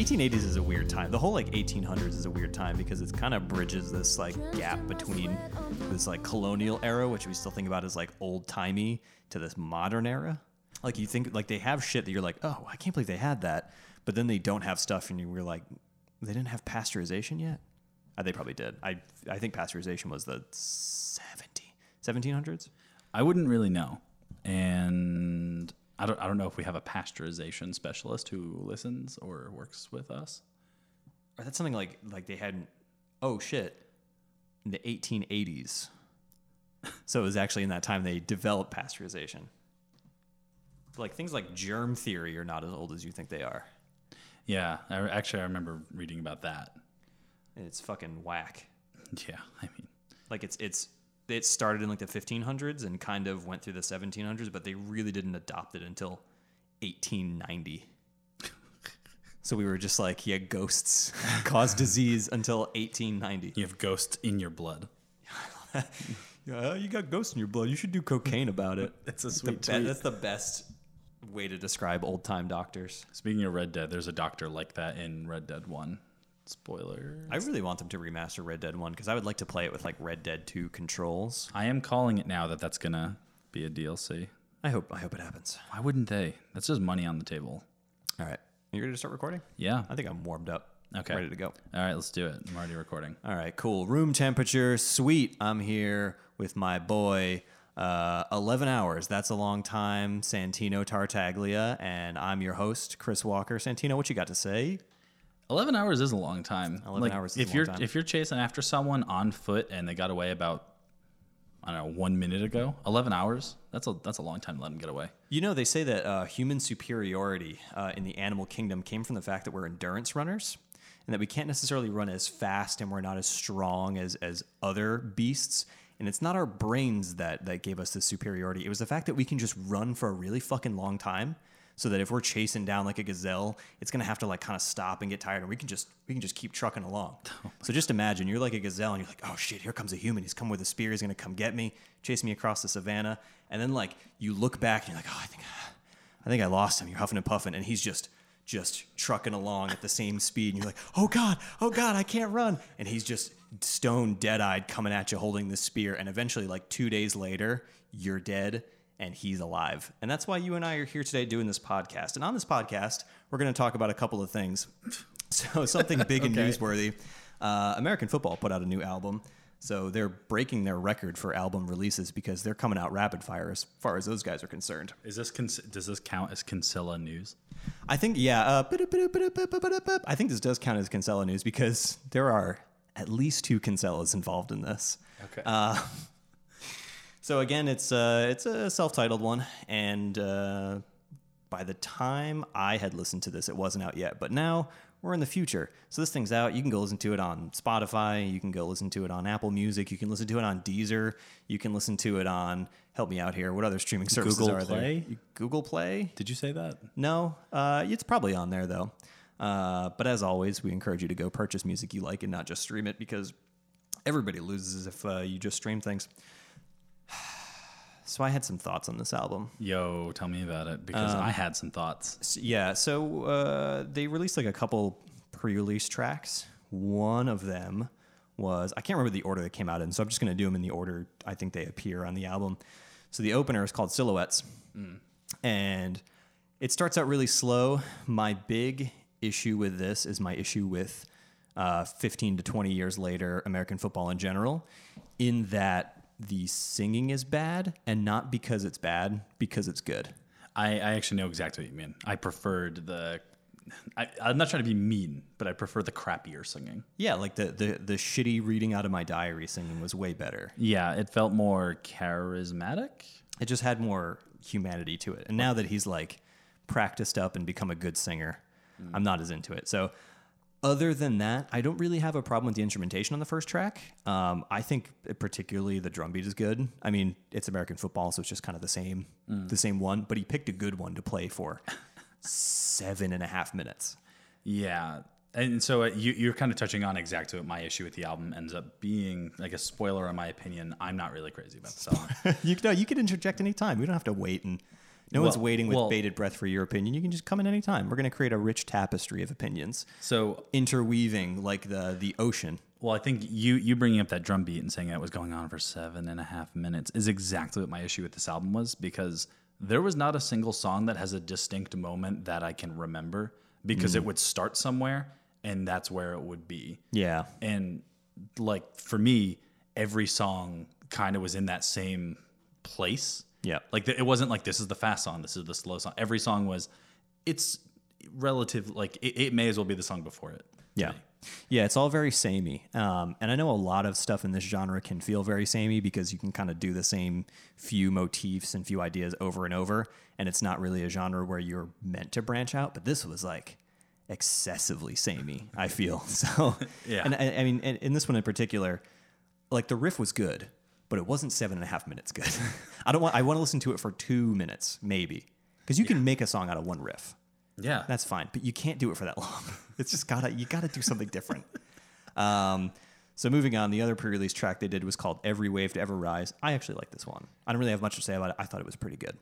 The 1880s is a weird time. The whole like 1800s is a weird time because it kind of bridges this like gap between this like colonial era, which we still think about as like old timey, to this modern era. Like you think like they have shit that you're like, oh, I can't believe they had that, but then they don't have stuff, and you were like, they didn't have pasteurization yet. Uh, they probably did. I I think pasteurization was the 70 1700s. I wouldn't really know, and I don't. I don't know if we have a pasteurization specialist who listens or works with us. Or that's something like like they had. Oh shit! In the 1880s. So it was actually in that time they developed pasteurization. Like things like germ theory are not as old as you think they are. Yeah, I, actually, I remember reading about that. And it's fucking whack. Yeah, I mean, Like it's it's it started in like the 1500s and kind of went through the 1700s, but they really didn't adopt it until 1890. So we were just like, yeah, ghosts cause disease until 1890. you have ghosts in your blood. Yeah, you got ghosts in your blood. You should do cocaine about it. It's a the sweet be- that's the best way to describe old time doctors. Speaking of Red Dead, there's a doctor like that in Red Dead One. Spoiler. I really want them to remaster Red Dead 1 because I would like to play it with like Red Dead 2 controls. I am calling it now that that's gonna be a DLC. I hope I hope it happens. Why wouldn't they? That's just money on the table. All right. You ready to start recording? Yeah. I think I'm warmed up. Okay. Ready to go. All right, let's do it. I'm already recording. All right, cool. Room temperature, sweet. I'm here with my boy. Uh, 11 hours. That's a long time. Santino Tartaglia. And I'm your host, Chris Walker. Santino, what you got to say? Eleven hours is a long time. 11 hours is a if long you're time. if you're chasing after someone on foot and they got away about I don't know one minute ago, eleven hours. That's a that's a long time to let them get away. You know, they say that uh, human superiority uh, in the animal kingdom came from the fact that we're endurance runners and that we can't necessarily run as fast and we're not as strong as, as other beasts. And it's not our brains that, that gave us this superiority. It was the fact that we can just run for a really fucking long time. So that if we're chasing down like a gazelle, it's gonna have to like kind of stop and get tired, and we can just we can just keep trucking along. Oh so just imagine you're like a gazelle, and you're like, oh shit, here comes a human. He's come with a spear. He's gonna come get me, chase me across the savannah, and then like you look back and you're like, oh, I think I think I lost him. You're huffing and puffing, and he's just just trucking along at the same speed. And you're like, oh God, oh God, I can't run. And he's just stone dead eyed coming at you holding this spear. And eventually, like two days later, you're dead and he's alive. And that's why you and I are here today doing this podcast. And on this podcast, we're going to talk about a couple of things. So, something big and newsworthy. Uh, American football put out a new album. So they're breaking their record for album releases because they're coming out rapid fire as far as those guys are concerned. Is this does this count as Kinsella news? I think yeah. Uh, I think this does count as Kinsella news because there are at least two Kinsellas involved in this. Okay. Uh, so again, it's uh, it's a self-titled one, and uh, by the time I had listened to this, it wasn't out yet. But now we're in the future, so this thing's out. You can go listen to it on Spotify. You can go listen to it on Apple Music. You can listen to it on Deezer. You can listen to it on. Help me out here. What other streaming services are there? Google are Play? there? Google Play. Did you say that? No, uh, it's probably on there though. Uh, but as always, we encourage you to go purchase music you like and not just stream it because everybody loses if uh, you just stream things. So I had some thoughts on this album. Yo, tell me about it because I had some thoughts. S- Yeah, so uh, they released like a couple pre-release tracks. One of them was I can't remember the order they came out in, so I'm just going to do them in the order I think they appear on the album. So the opener is called Silhouettes, and it starts out really slow. My big issue with this is my issue with uh, 15 to 20 years later American football in general, in that the singing is bad, and not because it's bad, because it's good. I, I actually know exactly what you mean. I preferred the. I, I'm not trying to be mean, but I prefer the crappier singing. Yeah, like the, the the shitty reading out of my diary singing was way better. Yeah, it felt more charismatic. It just had more humanity to it. And now that he's like practiced up and become a good singer, I'm not as into it. So other than that, I don't really have a problem with the instrumentation on the first track. Um, I think particularly the drum beat is good. I mean, it's American football, so it's just kind of the same, the same one. But he picked a good one to play for seven and a half minutes. Yeah. And so uh, you, you're kind of touching on exactly what my issue with the album ends up being. Like a spoiler, in my opinion, I'm not really crazy about the song. you know, you can interject anytime. We don't have to wait and No one's waiting with well- bated breath for your opinion. You can just come in anytime. We're going to create a rich tapestry of opinions, So interweaving like the the ocean. Well, I think you you bringing up that drum beat and saying that was going on for seven and a half minutes is exactly what my issue with this album was because there was not a single song that has a distinct moment that I can remember because it mm. would start somewhere and that's where it would be. Yeah. And like for me, every song kind of was in that same place. Yeah. Like the, it wasn't like this is the fast song, this is the slow song. Every song was, it's relative. Like it, it may as well be the song before it. Yeah. me. Yeah, it's all very samey. Um, and I know a lot of stuff in this genre can feel very samey because you can kind of do the same few motifs and few ideas over and over. And it's not really a genre where you're meant to branch out. But this was like excessively samey, I feel. So, Yeah. And I, I mean, in, in this one in particular, like the riff was good, but it wasn't seven and a half minutes good. I don't want, I want to listen to it for two minutes, maybe. Because you can make a song out of one riff. Yeah. That's fine, but you can't do it for that long. It's just gotta you gotta do something different. Um, so moving on, the other pre-release track they did was called "Every Wave to Ever Rise." I actually like this one. I don't really have much to say about it. I thought it was pretty good.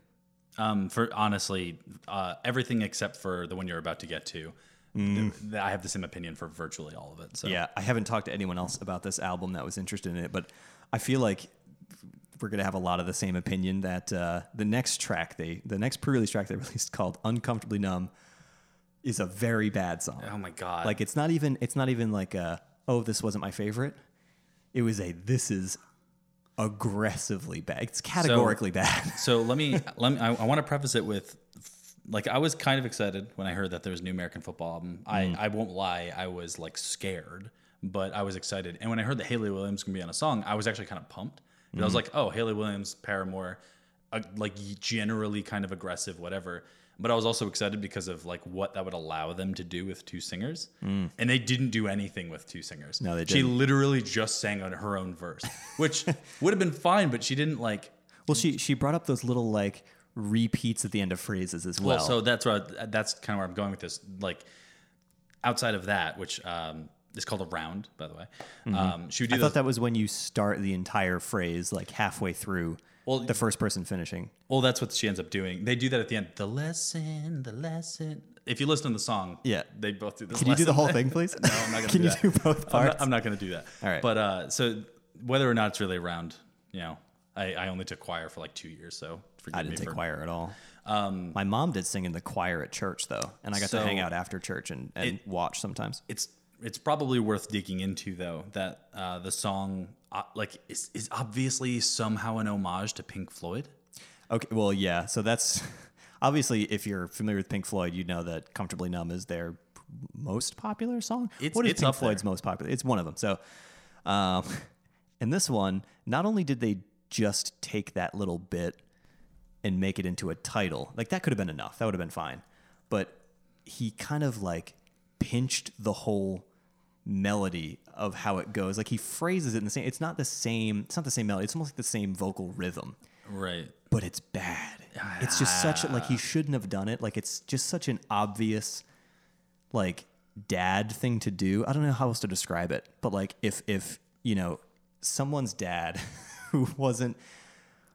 Um, for honestly, uh, everything except for the one you're about to get to, th- I have the same opinion for virtually all of it. So Yeah, I haven't talked to anyone else about this album that was interested in it, but I feel like we're gonna have a lot of the same opinion. That uh, the next track they, the next pre-release track they released called "Uncomfortably Numb," is a very bad song. Oh my god! Like it's not even it's not even like a oh this wasn't my favorite. It was a this is aggressively bad. It's categorically bad. so let me let me. I, I want to preface it with, like, I was kind of excited when I heard that there was a new American football album. I I won't lie, I was like scared, but I was excited. And when I heard that Hayley Williams gonna be on a song, I was actually kind of pumped. And I was like, oh, Hayley Williams, Paramore, uh, like generally kind of aggressive, whatever. But I was also excited because of like what that would allow them to do with two singers, and they didn't do anything with two singers. No, they didn't. She literally just sang on her own verse, which would have been fine, but she didn't like well, she she brought up those little like repeats at the end of phrases as well. Well, so that's what that's kind of where I'm going with this. Like outside of that, which um, is called a round, by the way. Um, she would do I those, thought that was when you start the entire phrase like halfway through Well, the first person finishing. well, that's what she ends up doing. They do that at the end. The lesson, the lesson. If you listen to the song, Yeah. they both do this. Can you do the whole thing. please? No, I'm not gonna Can do you that. do both parts? I'm not going to do that. All right. But uh, so whether or not it's really a round, you know, I, I only took choir for like two years, so forgive I didn't me take for, choir at all. Um, My mom did sing in the choir at church though, and I got to hang out after church and, and watch sometimes. it's it's probably worth digging into though that uh, the song uh, like is, is obviously somehow an homage to Pink Floyd. Okay, well, yeah. So that's obviously if you're familiar with Pink Floyd, you know that "Comfortably Numb" is their most popular song. It's- what is it's Pink Floyd's most popular? It's one of them. So, um, in this one, not only did they just take that little bit and make it into a title, like that could have been enough. That would have been fine. But he kind of like pinched the whole melody of how it goes. Like he phrases it in the same. It's not the same. It's not the same melody. It's almost like the same vocal rhythm Right. but it's bad. It's just such a, like he ah. shouldn't have done it. Like it's just such an obvious like dad thing to do. I don't know how else to describe it, but like if if you know someone's dad who wasn't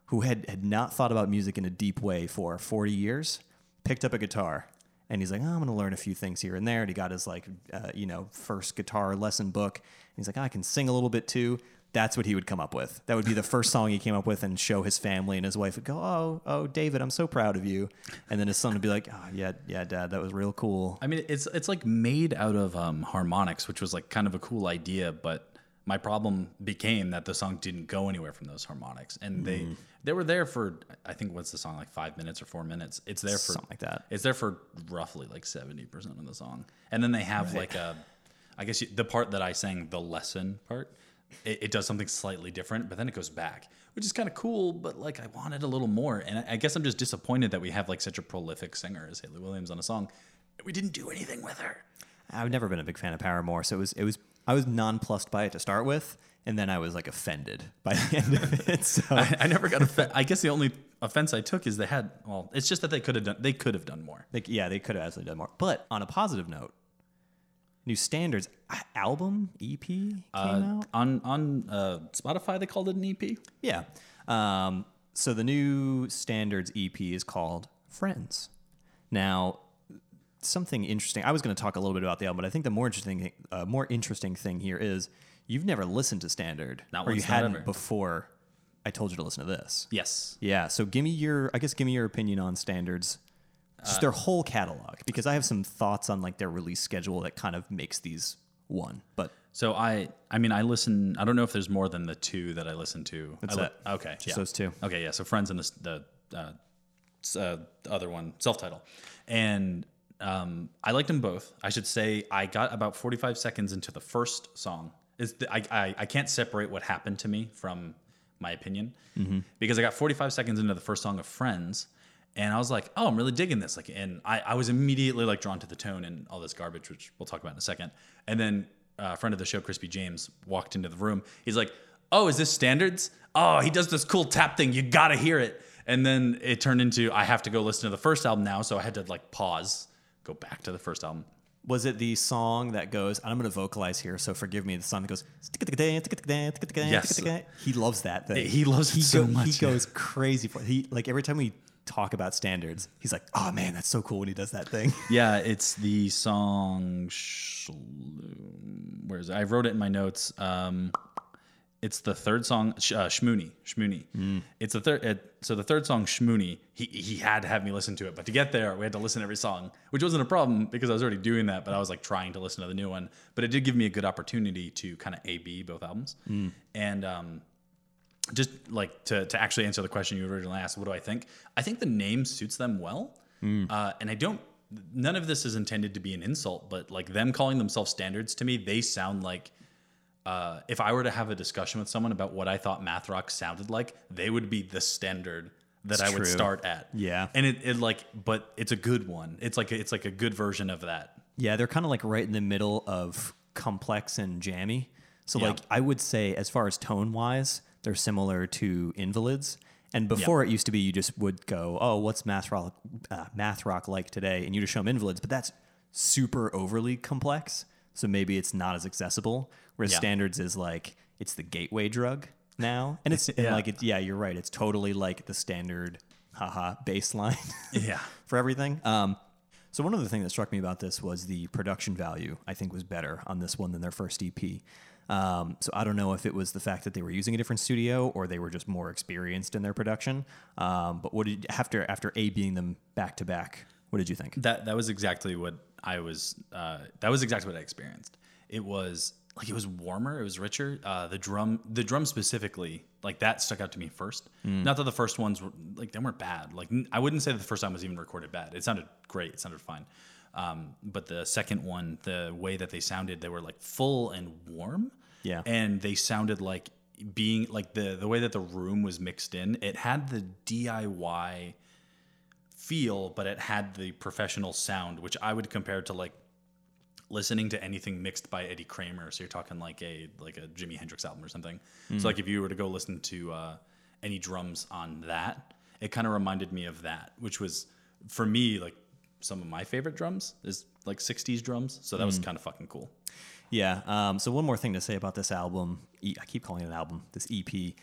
who had had not thought about music in a deep way for 40 years picked up a guitar and he's like, oh, I'm going to learn a few things here and there. And he got his like, uh, you know, first guitar lesson book. And he's like, I can sing a little bit too. That's what he would come up with. That would be the first song he came up with and show his family. And his wife would go, Oh, oh, David, I'm so proud of you. And then his son would be like, Oh, yeah, yeah, dad, that was real cool. I mean, it's it's like made out of um, harmonics, which was like kind of a cool idea, but my problem became that the song didn't go anywhere from those harmonics, and they Mm-hmm. they were there for I think what's the song like five minutes or four minutes. It's there for Something like that. It's there for roughly like seventy percent of the song, and then they have like a, I guess you, the part that I sang the lesson part, it, it does something slightly different, but then it goes back, which is kind of cool. But like I wanted a little more, and I, I guess I'm just disappointed that we have like such a prolific singer as Hayley Williams on a song. We didn't do anything with her. I've never been a big fan of Paramore. So it was, it was, I was nonplussed by it to start with. And then I was like offended by the end of it. So I, I never got offended. I guess the only offense I took is they had. Well, it's just that they could have done. They could have done more. Like, yeah, they could have absolutely done more. But on a positive note, New Standards album EP came out. On on uh, Spotify, they called it an EP. Yeah. Um, so the New Standards EP is called Friends. Now, something interesting. I was going to talk a little bit about the album, but I think the more interesting, uh, more interesting thing here is you've never listened to Standard, Not or you hadn't ever. before. I told you to listen to this. Yes. Yeah. So give me your, I guess, give me your opinion on Standards, just their whole catalog, because I have some thoughts on like their release schedule that kind of makes these one. But So I, I mean, I listen. I don't know if there's more than the two that I listen to. That's li- it. Okay, Just yeah. those two. Okay, yeah. So friends and the the uh, uh, the other one, self title, and um, I liked them both. I should say I got about 45 seconds into the first song. Is the, I, I I can't separate what happened to me from my opinion because I got 45 seconds into the first song of Friends. And I was like, oh, I'm really digging this. Like, and I, I was immediately like drawn to the tone and all this garbage, which we'll talk about in a second. And then uh, a friend of the show, Crispy James, walked into the room. He's like, oh, is this standards? Oh, he does this cool tap thing. You gotta hear it. And then it turned into I have to go listen to the first album now, so I had to like pause, go back to the first album. was it the song that goes? I'm going to vocalize here, so forgive me. The song that goes. Yes. He loves that thing. He loves it so much, He yeah. goes crazy for it. He like every time we talk about standards, he's like, "Oh man, that's so cool when he does that thing." Yeah, it's the song. Where is it? I wrote it in my notes. Um, it's the third song, Sh- uh, Shmoony. Shmoony. It's the third. It, so the third song, Shmoony. He he had to have me listen to it, but to get there, we had to listen to every song, which wasn't a problem because I was already doing that. But I was like trying to listen to the new one. But it did give me a good opportunity to kind of A B both albums, and um, just like to, to actually answer the question you originally asked, what do I think? I think the name suits them well. Uh, and I don't, none of this is intended to be an insult, but like them calling themselves standards to me, they sound like uh, if I were to have a discussion with someone about what I thought math rock sounded like, they would be the standard that I would true. start at. Yeah. And it, it like, but it's a good one. It's like, it's like a good version of that. Yeah, they're kind of like right in the middle of complex and jammy. So Yeah. like I would say as far as tone wise, they're similar to Invalids. And before it used to be you just would go, "Oh, what's math rock uh, math rock like today?" and you just show them Invalids, but that's super overly complex. So maybe it's not as accessible. Whereas Yeah. Standards is like it's the gateway drug now. And it's and like it, yeah, you're right. It's totally like the standard haha baseline. Yeah. for everything. Um, so one of the things that struck me about this was the production value. I think was better on this one than their first EP. Um, so I don't know if it was the fact that they were using a different studio or they were just more experienced in their production. Um, but what did after after A being them back to back? What did you think? That that was exactly what I was. Uh, that was exactly what I experienced. It was like it was warmer. It was richer. Uh, the drum, the drum specifically, like that stuck out to me first. Not that the first ones were like they weren't bad. Like I wouldn't say that the first time was even recorded bad. It sounded great. It sounded fine. Um, but the second one, the way that they sounded, they were like full and warm. Yeah. and they sounded like being like the the way that the room was mixed in. It had the DIY feel, but it had the professional sound, which I would compare to like listening to anything mixed by Eddie Kramer. So you're talking like a like a Jimi Hendrix album or something. So like if you were to go listen to uh, any drums on that, it kind of reminded me of that, which was for me like some of my favorite drums is like 60s drums. So that was kind of fucking cool. Yeah. Um, so one more thing to say about this album. I keep calling it an album. This EP.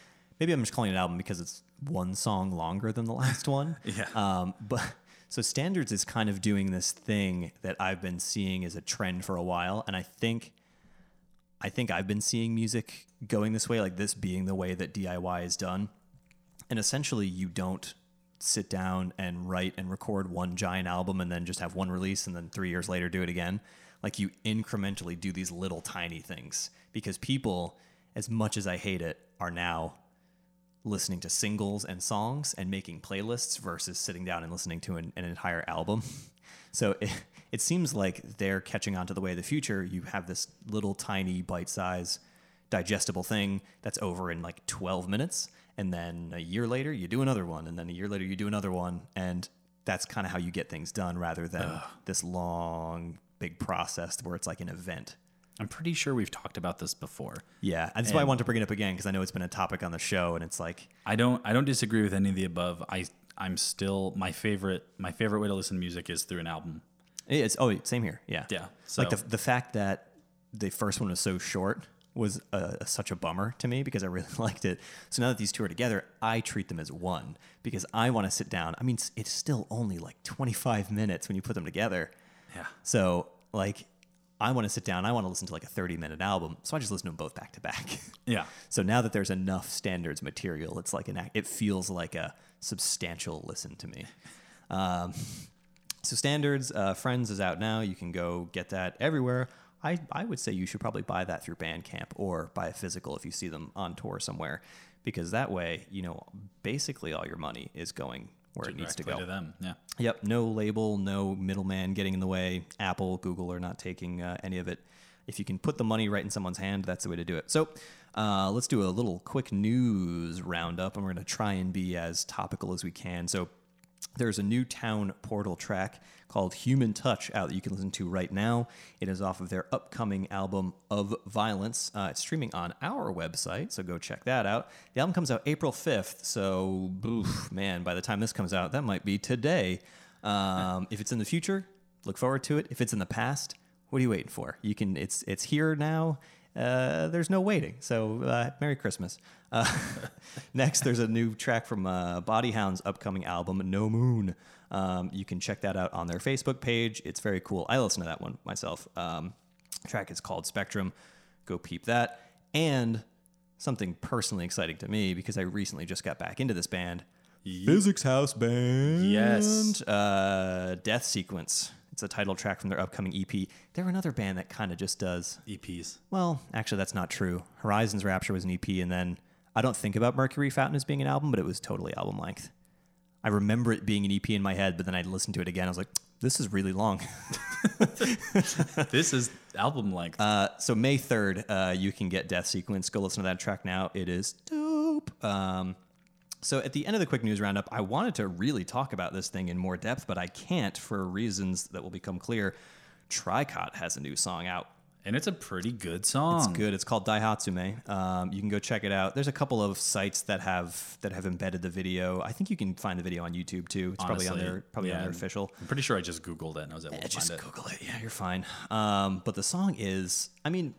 Maybe I'm just calling it an album because it's one song longer than the last one. Yeah. Um, but so Standards is kind of doing this thing that I've been seeing as a trend for a while, and I think, I think I've been seeing music going this way, like this being the way that DIY is done, and essentially you don't sit down and write and record one giant album and then just have one release and then three years later do it again. Like you incrementally do these little tiny things because people, as much as I hate it, are now listening to singles and songs and making playlists versus sitting down and listening to an, an entire album. So it, it seems like they're catching on to the way of the future. You have this little tiny bite size digestible thing that's over in like 12 minutes. And then a year later, you do another one. And then a year later, you do another one. And that's kind of how you get things done rather than this long, big process where it's like an event. I'm pretty sure we've talked about this before. Yeah. And that's why I wanted to bring it up again because I know it's been a topic on the show. And it's like, I don't I don't disagree with any of the above. I I'm still my favorite my favorite way to listen to music is through an album. It's oh, same here. Yeah, Yeah, like the the fact that the first one was so short was uh, such a bummer to me because I really liked it. So now that these two are together, I treat them as one because I want to sit down. I mean, it's- it's still only like 25 minutes when you put them together. Yeah. So like, I want to sit down. I want to listen to like a 30 minute album. So I just listen to them both back to back. Yeah. So now that there's enough standards material, it's like an act- it feels like a substantial listen to me. Um, so standards, uh, Friends is out now. You can go get that everywhere. I, I would say you should probably buy that through Bandcamp or buy a physical if you see them on tour somewhere, because that way, you know, basically all your money is going where it needs to go. to them. Yeah. Yep, no label, no middleman getting in the way. Apple, Google are not taking uh, any of it. If you can put the money right in someone's hand, that's the way to do it. So uh, let's do a little quick news roundup, and we're going to try and be as topical as we can. So there's a new town portal track called Human Touch out that you can listen to right now. It is off of their upcoming album of Violence. Uh, it's streaming on our website, so go check that out. The album comes out April 5th, so oof, man, by the time this comes out, that might be today. Um, if it's in the future, look forward to it. If it's in the past, what are you waiting for? You can. It's it's here now. Uh, there's no waiting. So uh, Merry Christmas. Uh, next, there's a new track from uh, Body Hound's upcoming album, No Moon. Um, you can check that out on their Facebook page. It's very cool. I listen to that one myself. Um, track is called Spectrum. Go peep that. And something personally exciting to me because I recently just got back into this band. Physics House Band. Yes. Uh, Death Sequence. It's a title track from their upcoming EP. They're another band that kind of just does. EPs. Well, actually, that's not true. Horizons Rapture was an EP, and then I don't think about Mercury Fountain as being an album, but it was totally album length. I remember it being an EP in my head, but then I listened to it again. I was like, this is really long. this is album length. Uh, so May 3rd, uh, you can get Death Sequence. Go listen to that track now. It is dope. Um, so at the end of the quick news roundup, I wanted to really talk about this thing in more depth, but I can't for reasons that will become clear. Tricot has a new song out. And it's a pretty good song. It's good. It's called Daihatsume. Um, you can go check it out. There's a couple of sites that have that have embedded the video. I think you can find the video on YouTube too. It's probably on Honestly, their probably on their official. I'm pretty sure I just Googled it and I was able to Just find it. Google it. Yeah, you're fine. Um, but the song is, I mean,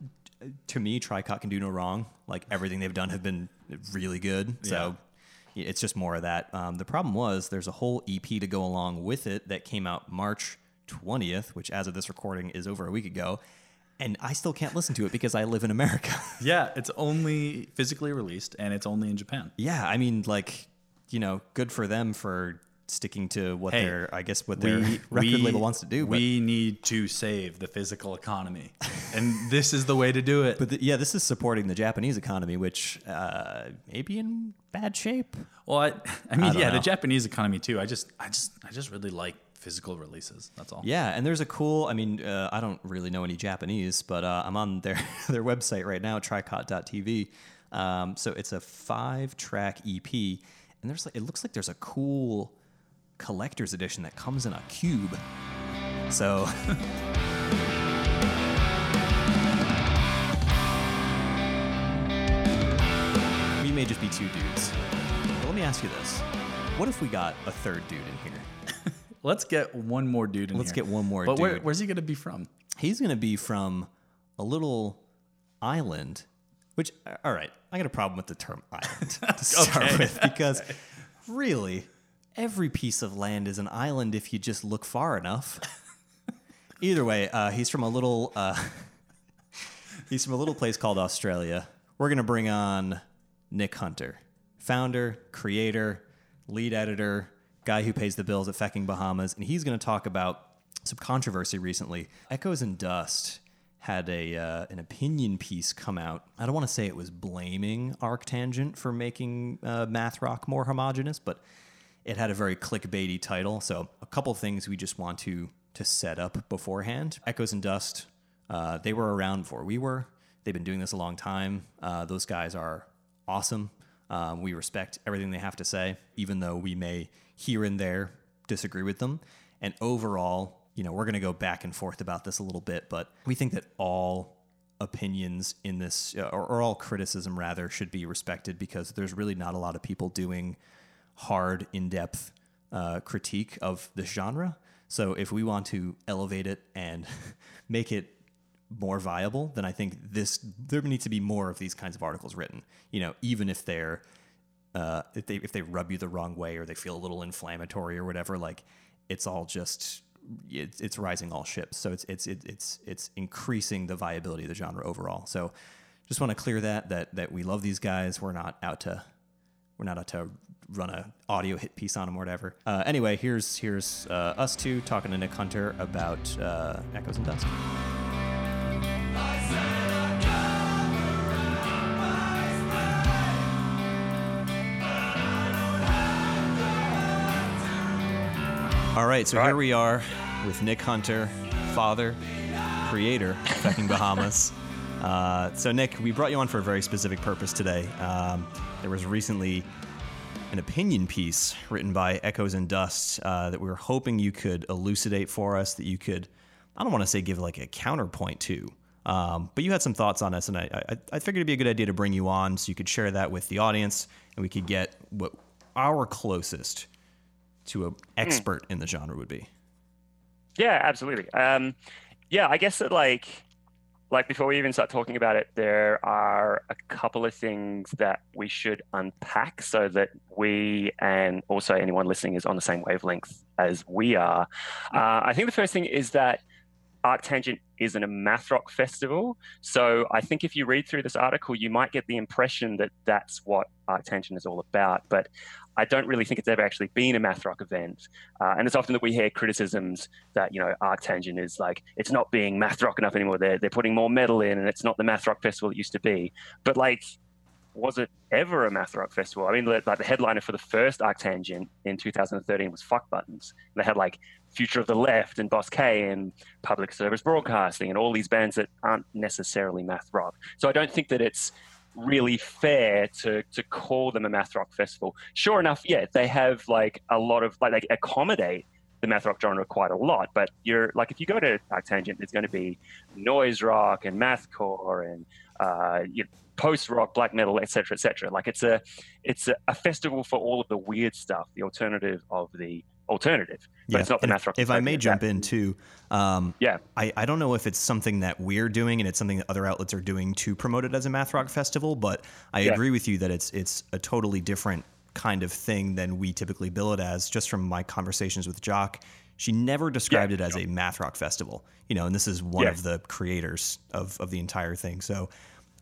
to me, Tricot can do no wrong. Like everything they've done have been really good. So yeah, it's just more of that. Um, the problem was there's a whole EP to go along with it that came out March 20th, which as of this recording is over a week ago. And I still can't listen to it because I live in America. Yeah, it's only physically released and it's only in Japan. yeah, I mean, like, you know, good for them for sticking to what Hey, their, I guess, what their record label wants to do. But We need to save the physical economy, and this is the way to do it. But the, yeah, this is supporting the Japanese economy, which uh, may be in bad shape. well, I, I mean, don't yeah, know. the Japanese economy too. I just, I just, I just really like physical releases. That's all. Yeah, and there's a cool. I mean, uh, I don't really know any Japanese, but uh, I'm on their their website right now, tricot.tv. Um, so it's a five track EP, and there's like it looks like there's a cool collector's edition that comes in a cube. So. We may just be two dudes. But let me ask you this. What if we got a third dude in here? Let's get one more dude in Let's here. get one more dude. But where, where's he gonna be from? He's going to be from a little island, which, all right, I got a problem with the term island to start Okay. with because really, every piece of land is an island if you just look far enough. Either way, uh, he's from a little. Uh, he's from a little place called Australia. We're gonna bring on Nikk Hunter, founder, creator, lead editor, guy who pays the bills at Fecking Bahamas, and he's gonna talk about some controversy recently. Echoes and Dust had a uh, an opinion piece come out. I don't want to say it was blaming ArcTanGent for making uh, math rock more homogenous, but it had a very clickbaity title. So a couple things we just want to to set up beforehand. Echoes and Dust, uh, they were around before we were. They've been doing this a long time. Uh, those guys are awesome. Um, we respect everything they have to say, even though we may here and there disagree with them. And overall, you know, we're going to go back and forth about this a little bit, but we think that all opinions in this, uh, or, or all criticism rather, should be respected because there's really not a lot of people doing hard, in depth uh, critique of this genre. So if we want to elevate it and make it more viable, then I think this there needs to be more of these kinds of articles written. You know, even if they're uh, if they if they rub you the wrong way or they feel a little inflammatory or whatever, like it's all just it's, it's rising all ships. So it's it's it's it's increasing the viability of the genre overall. So just want to clear that that that we love these guys. We're not out to we're not out to run a audio hit piece on them or whatever. Uh, anyway, here's here's uh, us two talking to Nikk Hunter about uh, Echoes and Dust. All right, so here we are with Nikk Hunter, father, creator, of Fucking Bahamas. Uh, so, Nikk, we brought you on for a very specific purpose today. Um, there was recently an opinion piece written by Echoes and Dust uh, that we were hoping you could elucidate for us, that you could, I don't want to say give like a counterpoint to, um, but you had some thoughts on this, and I, I, I figured it'd be a good idea to bring you on so you could share that with the audience and we could get what our closest to an expert in the genre would be. Yeah, absolutely. Um, yeah, I guess that like like before we even start talking about it, there are a couple of things that we should unpack so that we and also anyone listening is on the same wavelength as we are. Uh, I think the first thing is that ArcTanGent isn't a math rock festival. So I think if you read through this article, you might get the impression that that's what ArcTanGent is all about. But I don't really think it's ever actually been a math rock event. Uh, and it's often that we hear criticisms that, you know, ArcTanGent is like, it's not being math rock enough anymore. They're, they're putting more metal in and it's not the math rock festival it used to be. But like, was it ever a math rock festival? I mean, like the headliner for the first ArcTanGent in 2013 was Fuck Buttons. They had like Future of the Left and Bossk and Public Service Broadcasting and all these bands that aren't necessarily math rock. So I don't think that it's really fair to to call them a math rock festival. Sure enough, yeah, they have like a lot of like they accommodate the math rock genre quite a lot. But you're like if you go to ArcTanGent, there's going to be noise rock and mathcore and uh, you know, post rock, black metal, etc., etc. Like it's a it's a, a, festival for all of the weird stuff, the alternative of the alternative. But yeah. it's not the math rock. If I may jump in too, um, yeah, I, I don't know if it's something that we're doing and it's something that other outlets are doing to promote it as a math rock festival, but I yeah. agree with you that it's it's a totally different kind of thing than we typically bill it as. Just from my conversations with Jock, she never described yeah, it as a math rock festival. You know, and this is one of the creators of of the entire thing. So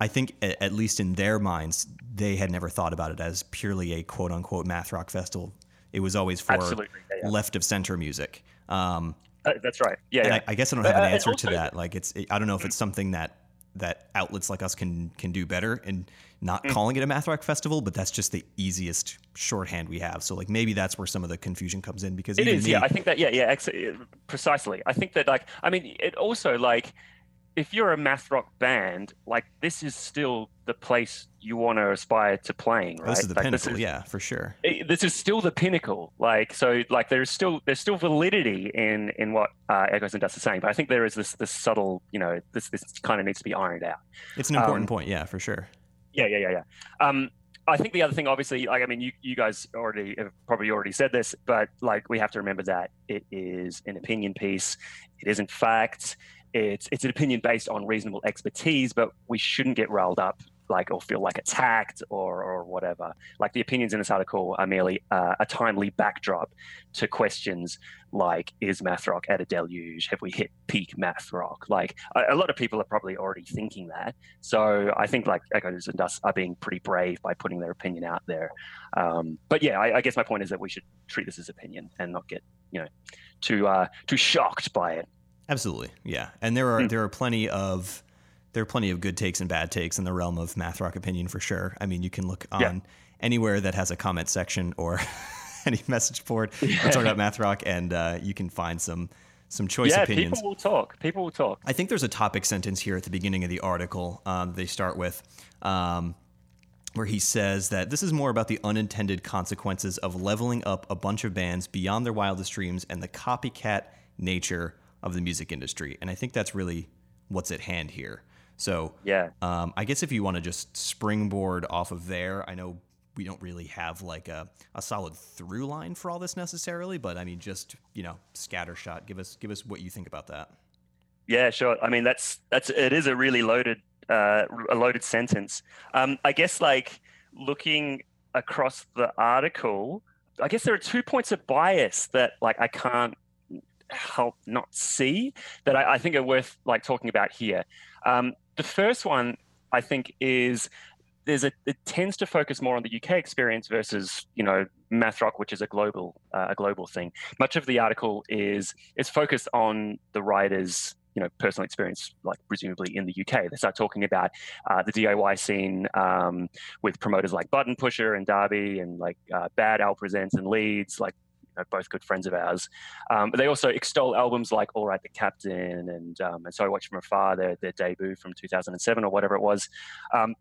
I think, at least in their minds, they had never thought about it as purely a quote unquote math rock festival. It was always for yeah, left of center music. Um, uh, that's right. Yeah, yeah. I, I, guess I don't have an uh, answer also, to that. Like, it's I don't know if it's something that that outlets like us can can do better and not mm. calling it a math rock festival, but that's just the easiest shorthand we have. So like maybe that's where some of the confusion comes in because it is. Me, yeah, I think that. Yeah, yeah, ex- precisely. I think that like I mean it also like if you're a math rock band, like this is still the place you want to aspire to playing, right? This is the like, pinnacle, is, yeah, for sure. This is still the pinnacle. Like so, like there's still there's still validity in in what uh, Echoes and Dust is saying, but I think there is this this subtle, you know, this this kind of needs to be ironed out. It's an important um, point, yeah, for sure. Yeah, yeah, yeah, yeah. Um, I think the other thing, obviously, like I mean, you, you guys already have probably already said this, but like we have to remember that it is an opinion piece. It isn't fact it's it's an opinion based on reasonable expertise, but we shouldn't get riled up like or feel like attacked or or whatever. Like the opinions in this article are merely uh, a timely backdrop to questions like is math rock at a deluge? Have we hit peak math rock? Like a, a lot of people are probably already thinking that. So I think like Echoes and Dust are being pretty brave by putting their opinion out there. Um, but yeah, I, I, guess my point is that we should treat this as opinion and not get you know too uh, too shocked by it. Absolutely, yeah. And there are mm. there are plenty of there are plenty of good takes and bad takes in the realm of math rock opinion for sure. I mean, you can look on yeah. anywhere that has a comment section or any message board yeah. or talk about math rock, and uh, you can find some some choice yeah, opinions. people will talk. People will talk. I think there's a topic sentence here at the beginning of the article. Um, they start with. Um, where he says that this is more about the unintended consequences of leveling up a bunch of bands beyond their wildest dreams and the copycat nature of the music industry. And I think that's really what's at hand here. So, yeah, um, I guess if you want to just springboard off of there, I know we don't really have like a, a solid through line for all this necessarily, but I mean, just you know, scattershot. Give us give us what you think about that. Yeah, sure. I mean, that's that's it is a really loaded uh, a loaded sentence. Um, I guess like looking across the article, I guess there are two points of bias that like I can't help not see that I, I think are worth like talking about here. Um, the first one I think is there's a it tends to focus more on the UK experience versus you know math rock, which is a global uh, a global thing. Much of the article is is focused on the writers you know personal experience, like presumably in the UK. They start talking about uh, the DIY scene um, with promoters like Button Pusher and Derby and like uh, Bad Al Presents and Leeds, like know, both good friends of ours. Um, but they also extol albums like Alright the Captain and um, and So I Watch From Afar, their, their debut from 2007 or whatever it was. Um,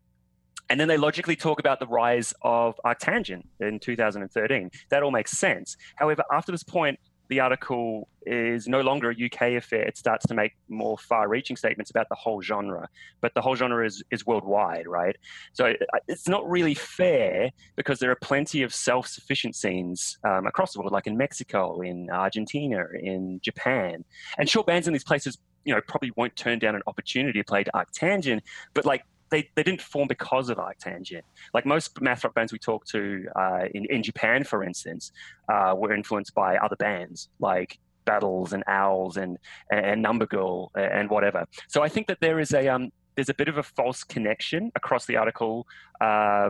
and then they logically talk about the rise of ArcTanGent in 2013. That all makes sense. However, after this point, the article is no longer a UK affair. It starts to make more far-reaching statements about the whole genre, but the whole genre is is worldwide, right? So uh, it's not really fair because there are plenty of self-sufficient scenes um, across the world, like in Mexico, in Argentina, in Japan, and sure, bands in these places, you know, probably won't turn down an opportunity to play to ArcTanGent, but like they, they didn't form because of ArcTanGent. Like most math rock bands we talked to uh, in, in Japan, for instance, uh, were influenced by other bands like Battles and Owls and, and Number Girl and whatever. So I think that there is a um, there's a bit of a false connection across the article, uh,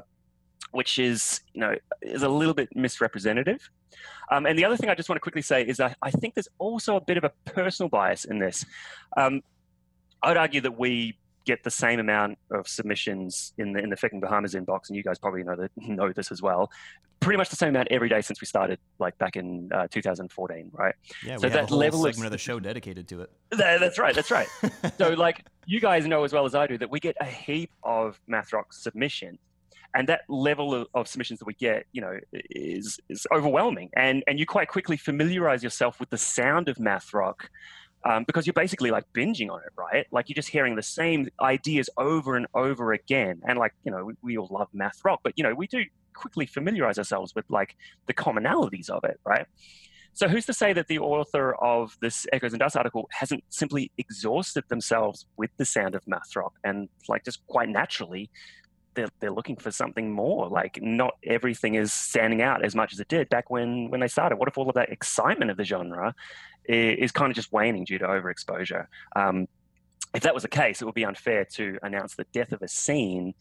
which is you know is a little bit misrepresentative. Um, and the other thing I just want to quickly say is that I think there's also a bit of a personal bias in this. Um, I would argue that we get the same amount of submissions in the in the Fecking Bahamas inbox, and you guys probably know that know this as well. Pretty much the same amount every day since we started, like back in uh, 2014, right? Yeah, we So have that a whole level of- segment of the show dedicated to it. That- That's right. That's right. so, like, you guys know as well as I do that we get a heap of math rock submissions, and that level of, of submissions that we get, you know, is is overwhelming. And and you quite quickly familiarize yourself with the sound of math rock. Um, because you're basically like binging on it, right? Like you're just hearing the same ideas over and over again. And like, you know, we, we all love math rock, but you know, we do quickly familiarize ourselves with like the commonalities of it, right? So who's to say that the author of this Echoes and Dust article hasn't simply exhausted themselves with the sound of math rock and like just quite naturally they're, they're looking for something more like not everything is standing out as much as it did back when when they started what if all of that excitement of the genre is kind of just waning due to overexposure um, if that was the case it would be unfair to announce the death of a scene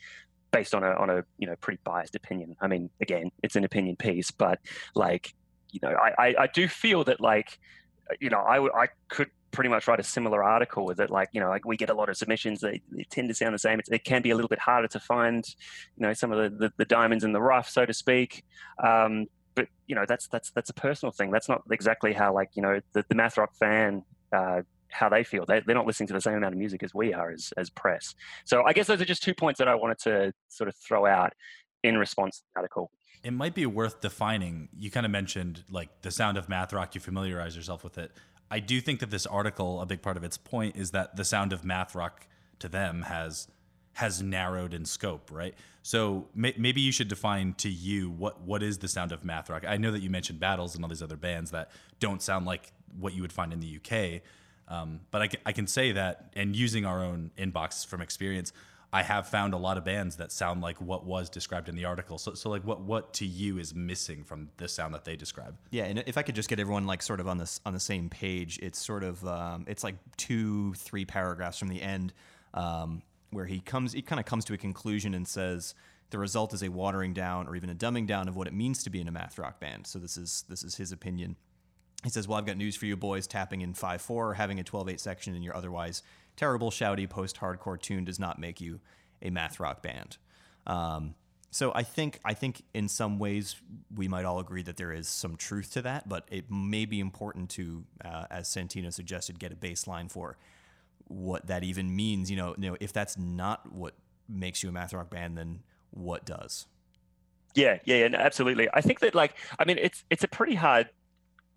based on a on a you know pretty biased opinion i mean again it's an opinion piece but like you know, I, I, I do feel that like, you know, I, w- I could pretty much write a similar article with it. Like, you know, like we get a lot of submissions. They, they tend to sound the same. It's, it can be a little bit harder to find, you know, some of the, the, the diamonds in the rough, so to speak. Um, but you know, that's that's that's a personal thing. That's not exactly how like you know the, the math rock fan. Uh, how they feel. They, they're not listening to the same amount of music as we are as, as press. So I guess those are just two points that I wanted to sort of throw out in response to the article. It might be worth defining. You kind of mentioned like the sound of math rock, you familiarize yourself with it. I do think that this article, a big part of its point is that the sound of math rock to them has has narrowed in scope, right? So may, maybe you should define to you what what is the sound of math rock. I know that you mentioned Battles and all these other bands that don't sound like what you would find in the UK, um, but I, I can say that, and using our own inbox from experience, I have found a lot of bands that sound like what was described in the article. So, so like, what what to you is missing from the sound that they describe? Yeah, and if I could just get everyone like sort of on this on the same page, it's sort of um, it's like two, three paragraphs from the end um, where he comes, he kind of comes to a conclusion and says the result is a watering down or even a dumbing down of what it means to be in a math rock band. So this is this is his opinion. He says, "Well, I've got news for you boys. Tapping in five four, or having a 12-8 section in your otherwise terrible, shouty post-hardcore tune does not make you a math rock band." Um, so I think I think in some ways we might all agree that there is some truth to that, but it may be important to, uh, as Santino suggested, get a baseline for what that even means. You know, you know, if that's not what makes you a math rock band, then what does? Yeah, yeah, yeah, no, absolutely. I think that like I mean it's it's a pretty hard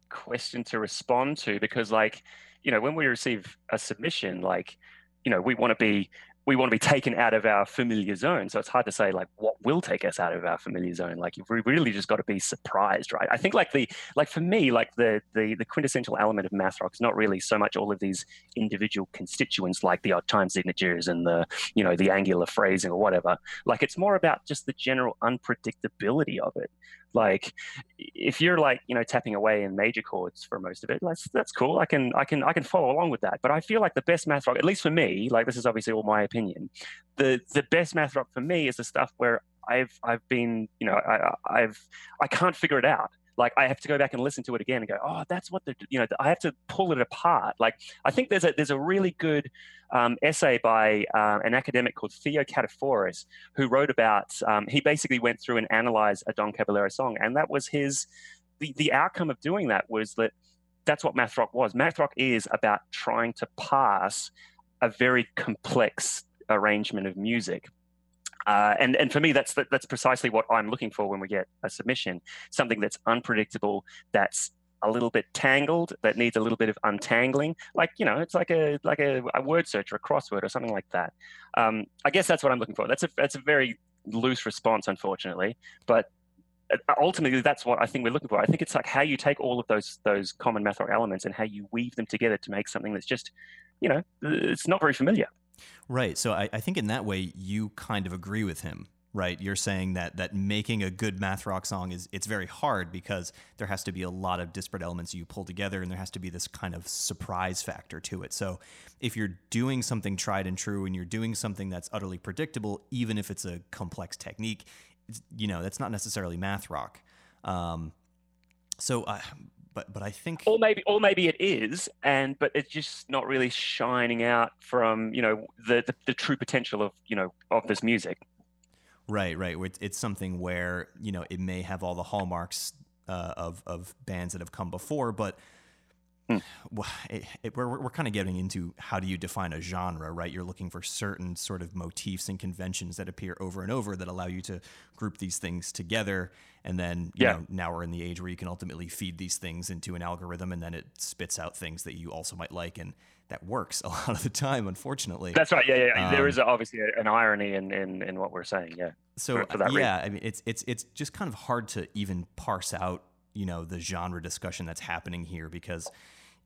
question to respond to because like you know when we receive a submission like you know we want to be we want to be taken out of our familiar zone. So it's hard to say like what will take us out of our familiar zone. Like you've really just got to be surprised, right? I think like the like for me, like the the the quintessential element of math rock is not really so much all of these individual constituents like the odd time signatures and the you know the angular phrasing or whatever. Like it's more about just the general unpredictability of it. Like if you're like you know tapping away in major chords for most of it, that's that's cool. I can I can I can follow along with that. But I feel like the best math rock, at least for me, like this is obviously all my opinion. The the best math rock for me is the stuff where I've I've been you know I I've I can't figure it out like I have to go back and listen to it again and go, oh, that's what the you know I have to pull it apart. Like I think there's a there's a really good um, essay by uh, an academic called Theo Cateforis who wrote about um, he basically went through and analyzed a Don Caballero song, and that was his the the outcome of doing that was that that's what math rock was. Math rock is about trying to pass a very complex arrangement of music uh, and and for me, that's that's precisely what I'm looking for when we get a submission. Something that's unpredictable, that's a little bit tangled, that needs a little bit of untangling. Like you know, it's like a like a, a word search or a crossword or something like that. Um, I guess that's what I'm looking for. That's a that's a very loose response, unfortunately, but uh, ultimately that's what I think we're looking for. I think it's like how you take all of those those common math elements and how you weave them together to make something that's just, you know, it's not very familiar. Right. So I, I think in that way you kind of agree with him right you're saying that that making a good math rock song is it's very hard because there has to be a lot of disparate elements you pull together and there has to be this kind of surprise factor to it so if you're doing something tried and true and you're doing something that's utterly predictable even if it's a complex technique you know that's not necessarily math rock um, so uh, but but I think or maybe or maybe it is, and but it's just not really shining out from you know the the, the true potential of you know of this music. Right, right. It's something where you know it may have all the hallmarks uh, of of bands that have come before, but Hmm. it, it, we're, we're kind of getting into how do you define a genre, right? You're looking for certain sort of motifs and conventions that appear over and over that allow you to group these things together. And then, you yeah. know, now we're in the age where you can ultimately feed these things into an algorithm and then it spits out things that you also might like. And that works a lot of the time, unfortunately. That's right. Yeah, yeah. Um, there is obviously an irony in, in, in what we're saying. Yeah. So, for, for yeah, reason. I mean, it's, it's, it's just kind of hard to even parse out, you know, the genre discussion that's happening here because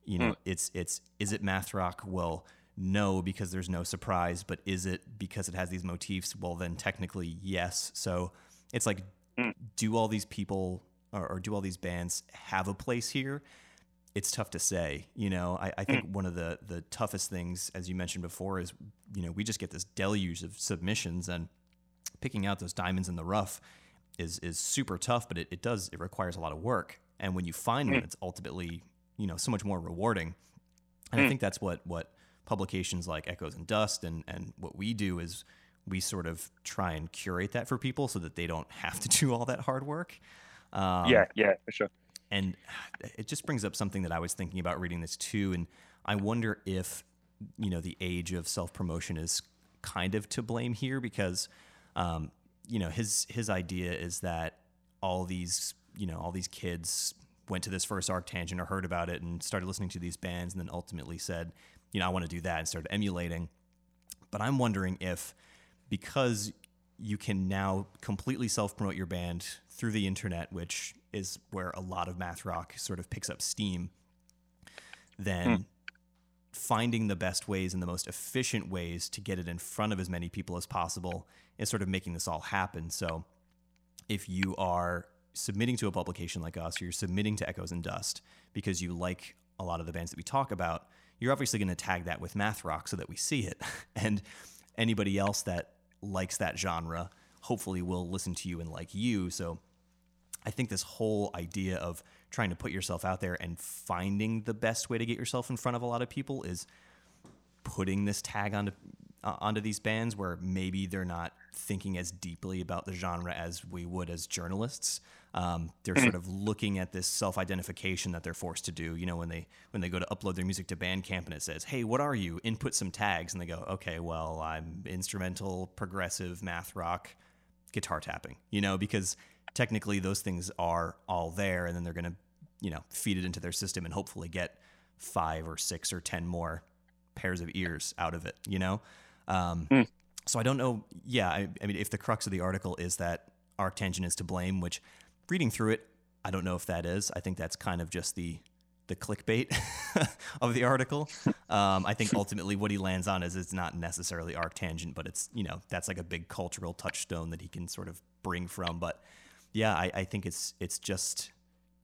you know, mm. it's it's is it math rock? Well, no, because there's no surprise. But is it because it has these motifs? Well, then technically yes. So it's like, mm. do all these people or, or, do all these bands have a place here? It's tough to say. You know, I, I think mm. one of the the toughest things, as you mentioned before, is you know we just get this deluge of submissions and picking out those diamonds in the rough is is super tough. But it, it does it requires a lot of work. And when you find one, mm. it's ultimately you know so much more rewarding. And mm. I hmm. think that's what what publications like Echoes and Dust and and what we do is we sort of try and curate that for people so that they don't have to do all that hard work. Um, yeah, yeah, for sure. And it just brings up something that I was thinking about reading this too, and I wonder if you know the age of self promotion is kind of to blame here because um, you know his his idea is that all these you know all these kids went to this first ArcTanGent or heard about it and started listening to these bands and then ultimately said, you know, I want to do that and started emulating. But I'm wondering if because you can now completely self promote your band through the internet, which is where a lot of math rock sort of picks up steam, then hmm. finding the best ways and the most efficient ways to get it in front of as many people as possible is sort of making this all happen. So if you are submitting to a publication like us, or you're submitting to Echoes and Dust because you like a lot of the bands that we talk about, you're obviously going to tag that with math rock so that we see it. and anybody else that likes that genre hopefully will listen to you and like you. So I think this whole idea of trying to put yourself out there and finding the best way to get yourself in front of a lot of people is putting this tag onto uh, onto these bands where maybe they're not thinking as deeply about the genre as we would as journalists. Um, they're sort of looking at this self-identification that they're forced to do. You know, when they when they go to upload their music to Bandcamp and it says, "Hey, what are you?" Input some tags, and they go, "Okay, well, I'm instrumental, progressive, math rock, guitar tapping." You know, because technically those things are all there, and then they're going to, you know, feed it into their system and hopefully get five or six or ten more pairs of ears out of it. You know. Um, Mm. So I don't know. Yeah, I, I mean, if the crux of the article is that ArcTanGent is to blame, which reading through it, I don't know if that is. I think that's kind of just the the clickbait of the article. Um, I think ultimately what he lands on is it's not necessarily ArcTanGent, but it's you know that's like a big cultural touchstone that he can sort of bring from. But yeah, I, I think it's it's just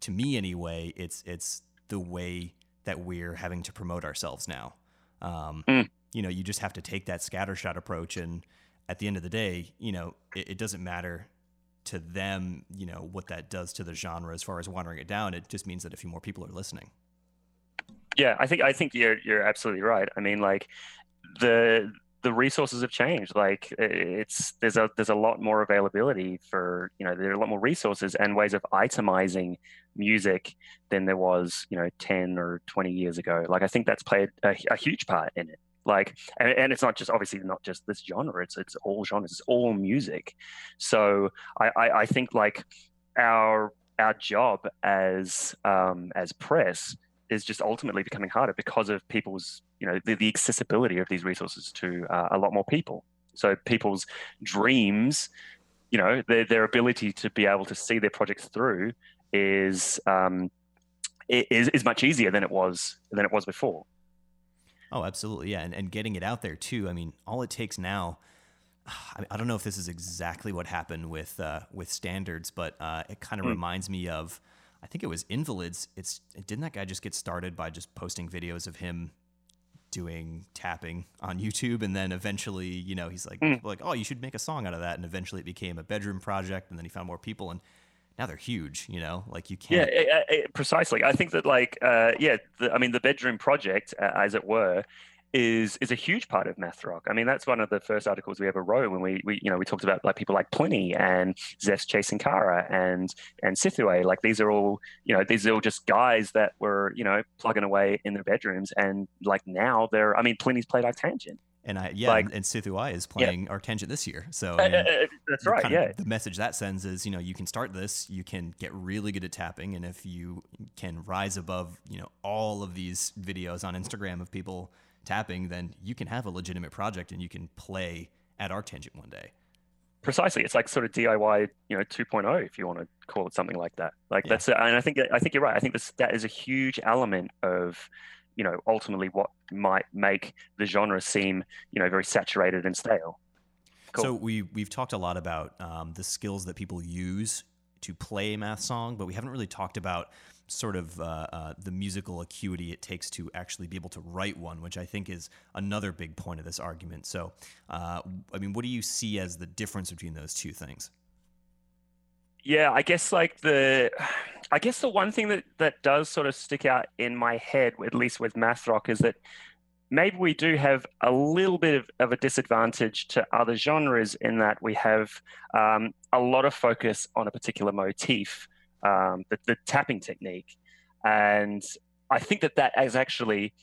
to me anyway. It's it's the way that we're having to promote ourselves now. Um, Mm. You know, you just have to take that scattershot approach, and at the end of the day, you know, it, it doesn't matter to them, you know, what that does to the genre as far as watering it down. It just means that a few more people are listening. Yeah, I think I think you're you're absolutely right. I mean, like the the resources have changed. Like it's there's a there's a lot more availability for you know there are a lot more resources and ways of itemizing music than there was you know ten or twenty years ago. Like I think that's played a, a huge part in it. Like and, and it's not just obviously not just this genre. It's it's all genres. It's all music. So I I, I think like our our job as um, as press is just ultimately becoming harder because of people's you know the, the accessibility of these resources to uh, a lot more people so people's dreams you know their, their ability to be able to see their projects through is um, is, is much easier than it was than it was before Oh, absolutely, yeah, and and getting it out there too. I mean, all it takes now. I, I don't know if this is exactly what happened with uh, with standards, but uh, it kind of Mm. reminds me of. I think it was Invalids. It's didn't that guy just get started by just posting videos of him doing tapping on YouTube, and then eventually, you know, he's like, Mm. like, oh, you should make a song out of that, and eventually it became a bedroom project, and then he found more people, and now they're huge. You know, like you can't. yeah eh, eh, precisely i think that like uh, yeah the, i mean the bedroom project uh, as it were is is a huge part of math rock. I mean, that's one of the first articles we ever wrote when we, we you know we talked about like people like Plini and Zest Chasing Kara and and Sithu Aye. Like these are all you know these are all just guys that were you know plugging away in their bedrooms and like now they're I mean Plini's played ArcTanGent. And I yeah, Like- and, and Sithu Aye is playing ArcTanGent this year. So I mean, uh, uh, that's right. kind of- Yeah. the message that sends is, you know, you can start this, you can get really good at tapping, and if you can rise above, you know, all of these videos on Instagram of people tapping, then you can have a legitimate project and you can play at ArcTanGent one day. precisely it's like sort of diy you know 2.0 if you want to call it something like that like Yeah. that's and i think i think you're right i think this that is a huge element of you know ultimately what might make the genre seem you know very saturated and stale Cool. So we we've talked a lot about um, the skills that people use to play a math song, but we haven't really talked about sort of uh, uh, the musical acuity it takes to actually be able to write one, which I think is another big point of this argument. So, uh, I mean, what do you see as the difference between those two things? Yeah i guess like the i guess the one thing that that does sort of stick out in my head at least with math rock is that maybe we do have a little bit of, of a disadvantage to other genres in that we have um, a lot of focus on a particular motif um, the, the tapping technique. And i think that that has actually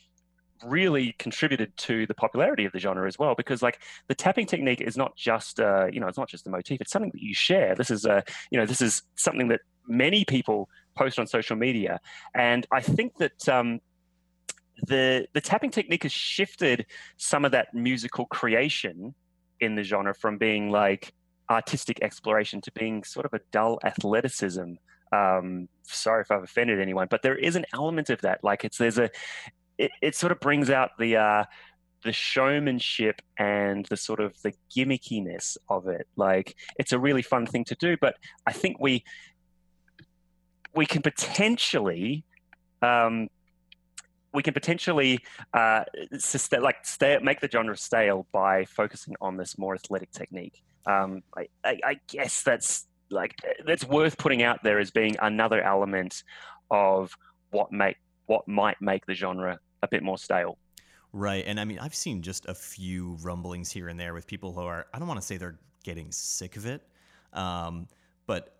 really contributed to the popularity of the genre as well because like the tapping technique is not just uh, you know it's not just the motif it's something that you share. This is a you know this is something that many people post on social media. And i think that um, the the tapping technique has shifted some of that musical creation in the genre from being like artistic exploration to being sort of a dull athleticism. Um, sorry if i've offended anyone but there is an element of that. Like it's there's a it, it sort of brings out the uh, the showmanship and the sort of the gimmickiness of it. Like it's a really fun thing to do, but I think we we can potentially um, we can potentially uh, like stay, make the genre stale by focusing on this more athletic technique. Um, I, I, I guess that's like that's worth putting out there as being another element of what make what might make the genre a bit more stale. Right. And I mean, I've seen just a few rumblings here and there with people who are, I don't want to say they're getting sick of it, um, but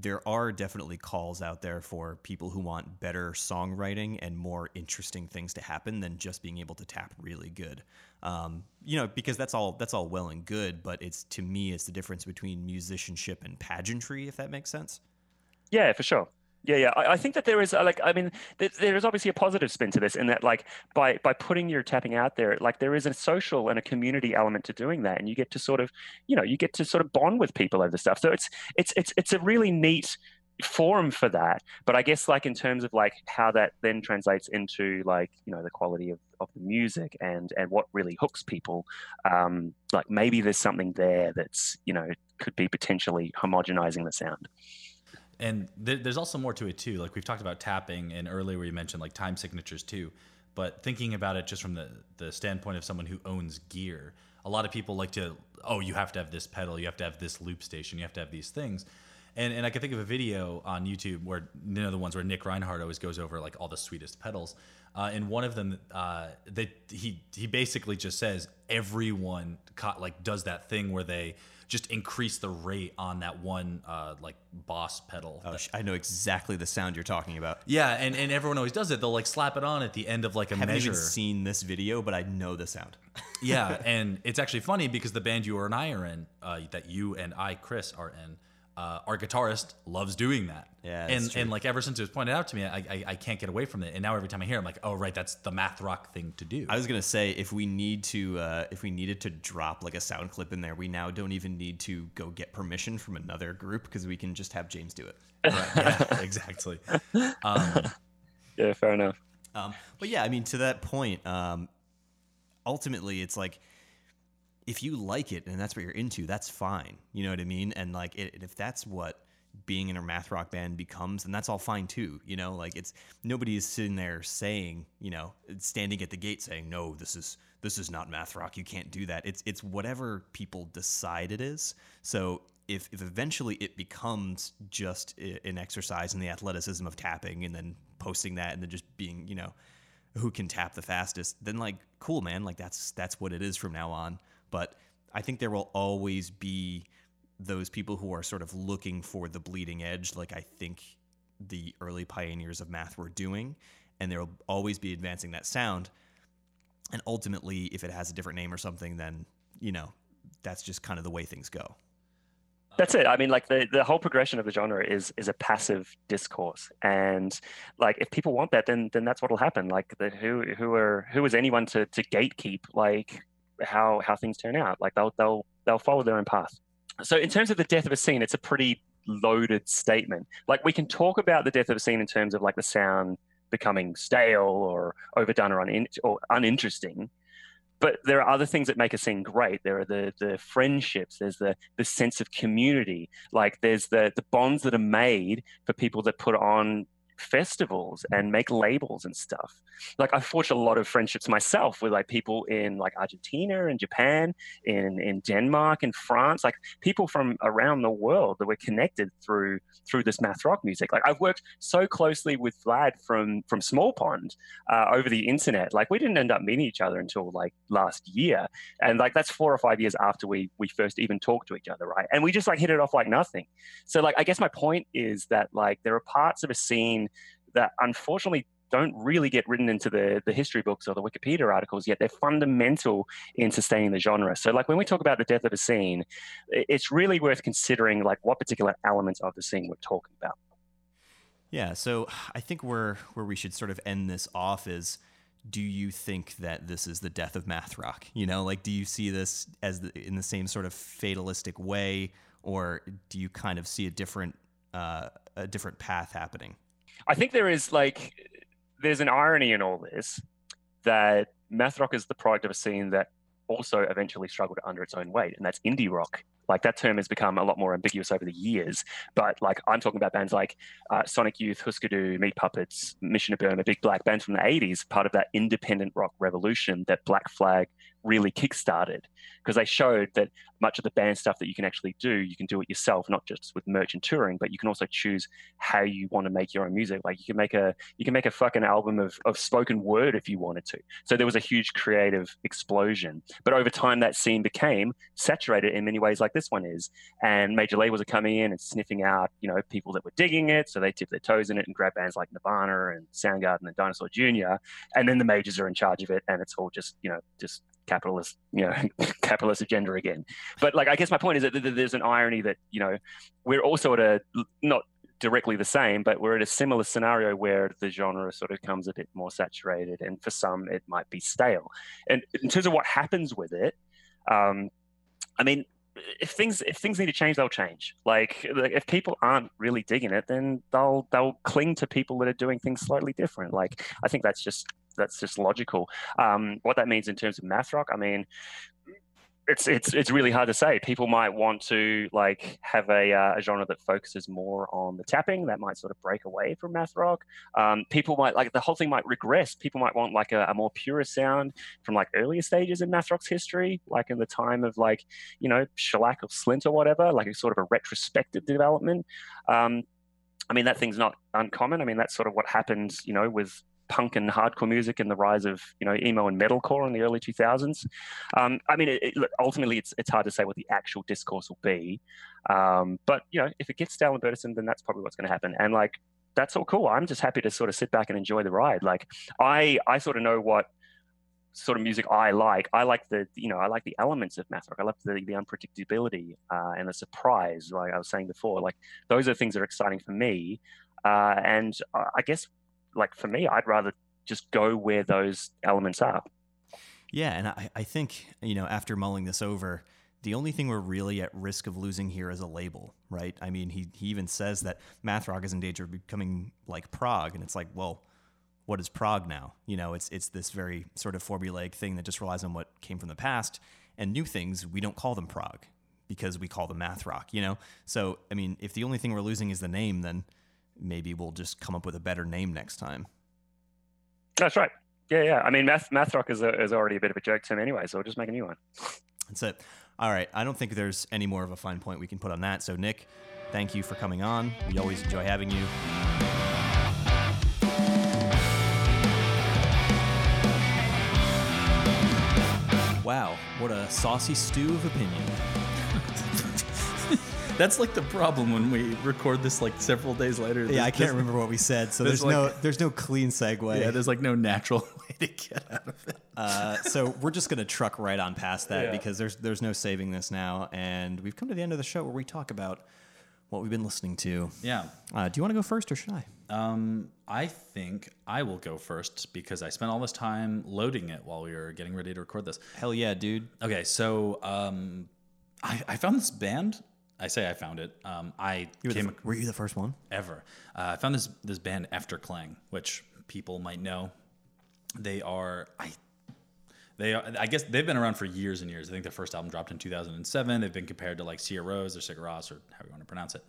there are definitely calls out there for people who want better songwriting and more interesting things to happen than just being able to tap really good. Um, you know, because that's all that's all well and good, but it's to me it's the difference between musicianship and pageantry, if that makes sense. Yeah, for sure. Yeah, yeah. I, I, think that there is uh, like, I mean, th- there is obviously a positive spin to this, in that like by by putting your tapping out there, like there is a social and a community element to doing that, and you get to sort of, you know, you get to sort of bond with people over stuff. So it's it's it's it's a really neat forum for that. But I guess like in terms of like how that then translates into like you know the quality of, of the music and and what really hooks people, um, like maybe there's something there that's you know could be potentially homogenizing the sound and th- there's also more to it too. Like we've talked about tapping, and earlier we mentioned like time signatures too. But thinking about it just from the the standpoint of someone who owns gear, a lot of people like to, oh, you have to have this pedal, you have to have this loop station, you have to have these things. And, and I can think of a video on YouTube where you know the ones where Nick Reinhart always goes over like all the sweetest pedals. Uh, and one of them, uh, that he he basically just says everyone caught, like does that thing where they just increase the rate on that one uh, like boss pedal. Oh, I know exactly the sound you're talking about. Yeah, and, and everyone always does it. They'll like slap it on at the end of like a I haven't measure. even seen this video, but I know the sound. yeah, and it's actually funny because the band you and I are in, uh, that you and I, Chris, are in uh, our guitarist loves doing that. Yeah, and and like ever since it was pointed out to me, I, I, I can't get away from it. And now every time I hear, it, I'm like, oh right, that's the math rock thing to do. I was gonna say if we need to, uh, if we needed to drop like a sound clip in there, we now don't even need to go get permission from another group because we can just have James do it. Right, yeah, exactly. Um, yeah, fair enough. Um, but yeah, I mean, to that point, um, ultimately, it's like if you like it and that's what you're into, that's fine. You know what I mean? And like, it, if that's what being in a math rock band becomes, then that's all fine too. You know, like it's nobody is sitting there saying, you know, standing at the gate saying, no, this is this is not math rock. You can't do that. It's it's whatever people decide it is. So if, if eventually it becomes just an exercise in the athleticism of tapping and then posting that and then just being, you know, who can tap the fastest, then like cool, man. Like that's that's what it is from now on. But I think there will always be those people who are sort of looking for the bleeding edge, like I think the early pioneers of math were doing. And there will always be advancing that sound. And ultimately, if it has a different name or something, then, you know, that's just kind of the way things go. That's it. I mean, like the, the whole progression of the genre is is a passive discourse, and like if people want that, then then that's what'll happen. Like the, who who are who is anyone to to gatekeep like how how things turn out. Like they'll they'll they'll follow their own path. So in terms of the death of a scene, it's a pretty loaded statement. Like we can talk about the death of a scene in terms of like the sound becoming stale or overdone or, un- or uninteresting. But there are other things that make a scene great. There are the the friendships. There's the the sense of community. Like there's the the bonds that are made for people that put on festivals and make labels and stuff. Like I forged a lot of friendships myself with like people in like Argentina and Japan, in in Denmark and France, like people from around the world that were connected through through this math rock music. Like I've worked so closely with Vlad from from Small Pond uh, over the internet. Like we didn't end up meeting each other until like last year, and like that's four or five years after we we first even talked to each other, right? And we just like hit it off like nothing. So like I guess my point is that like there are parts of a scene that unfortunately don't really get written into the, the history books or the Wikipedia articles yet. They're fundamental in sustaining the genre. So, like when we talk about the death of a scene, it's really worth considering like what particular elements of the scene we're talking about. Yeah. So I think where where we should sort of end this off is. Do you think that this is the death of math rock? You know, like, do you see this as the, in the same sort of fatalistic way, or do you kind of see a different uh, a different path happening? I think there is like there's an irony in all this that math rock is the product of a scene that also eventually struggled under its own weight, and that's indie rock. Like that term has become a lot more ambiguous over the years. But like I'm talking about bands like uh, Sonic Youth, Husker Du, Meat Puppets, Mission of Burma, big black bands from the 80s, part of that independent rock revolution that Black Flag really kickstarted because they showed that much of the band stuff that you can actually do, you can do it yourself, not just with merch and touring, but you can also choose how you want to make your own music. Like you can make a you can make a fucking album of, of spoken word if you wanted to. So there was a huge creative explosion. But over time that scene became saturated in many ways like this one is. And major labels are coming in and sniffing out, you know, people that were digging it. So they tip their toes in it and grab bands like Nirvana and Soundgarden and Dinosaur Jr. And then the majors are in charge of it and it's all just, you know, just capitalist, you know, capitalist agenda again. But like, I guess my point is that there's an irony that you know we're also at a not directly the same, but we're in a similar scenario where the genre sort of comes a bit more saturated, and for some it might be stale. And in terms of what happens with it, um, I mean, if things if things need to change, they'll change. Like if people aren't really digging it, then they'll they'll cling to people that are doing things slightly different. Like I think that's just that's just logical. Um, what that means in terms of math rock, I mean, it's it's it's really hard to say. People might want to like have a, uh, a, genre that focuses more on the tapping. That might sort of break away from math rock. Um, people might like the whole thing might regress. People might want like a, a, more pure sound from like earlier stages in math rock's history, like in the time of like you know shellac or slint or whatever, like a sort of a retrospective development. Um, I mean that thing's not uncommon. I mean that's sort of what happened, you know, with punk and hardcore music and the rise of you know emo and metalcore in the early 2000s. Um, I mean, it, it, ultimately, it's it's hard to say what the actual discourse will be, um, but you know, if it gets stale and burdensome, then that's probably what's going to happen. And like, that's all cool. I'm just happy to sort of sit back and enjoy the ride. Like, I I sort of know what sort of music I like. I like the you know I like the elements of math rock. I love the the unpredictability uh, and the surprise. Like I was saying before, like those are things that are exciting for me. Uh, and I guess like for me, I'd rather just go where those elements are. Yeah, and I, I think you know after mulling this over, the only thing we're really at risk of losing here is a label, right? I mean, he he even says that math rock is in danger of becoming like prog, and it's like, well, what is prog now? You know, it's it's this very sort of formulaic thing that just relies on what came from the past, and new things we don't call them prog because we call them math rock. You know, so I mean, if the only thing we're losing is the name, then maybe we'll just come up with a better name next time. That's right. Yeah, yeah. I mean, math math rock is, a, is already a bit of a joke to him anyway, so we'll just make a new one. That's it. All right. I don't think there's any more of a fine point we can put on that. So, Nikk, thank you for coming on. We always enjoy having you. Wow, what a saucy stew of opinion. That's like the problem when we record this like several days later. Yeah, I can't remember what we said, so there's, there's like, no there's no clean segue. Yeah, there's like no natural way to get out of it. Uh, so we're just gonna truck right on past that yeah. because there's there's no saving this now, and we've come to the end of the show where we talk about what we've been listening to. Yeah. Uh, do you want to go first or should I? Um, I think I will go first because I spent all this time loading it while we were getting ready to record this. Hell yeah, dude. Okay, so um, I, I found this band I say I found it. Um, I you were, came, the, were you the first one ever? Uh, I found this this band Efterklang, which people might know. They are I. They are, I guess they've been around for years and years. I think their first album dropped in 2007. They've been compared to like Sigur Rós or Sigur Rós or however you want to pronounce it.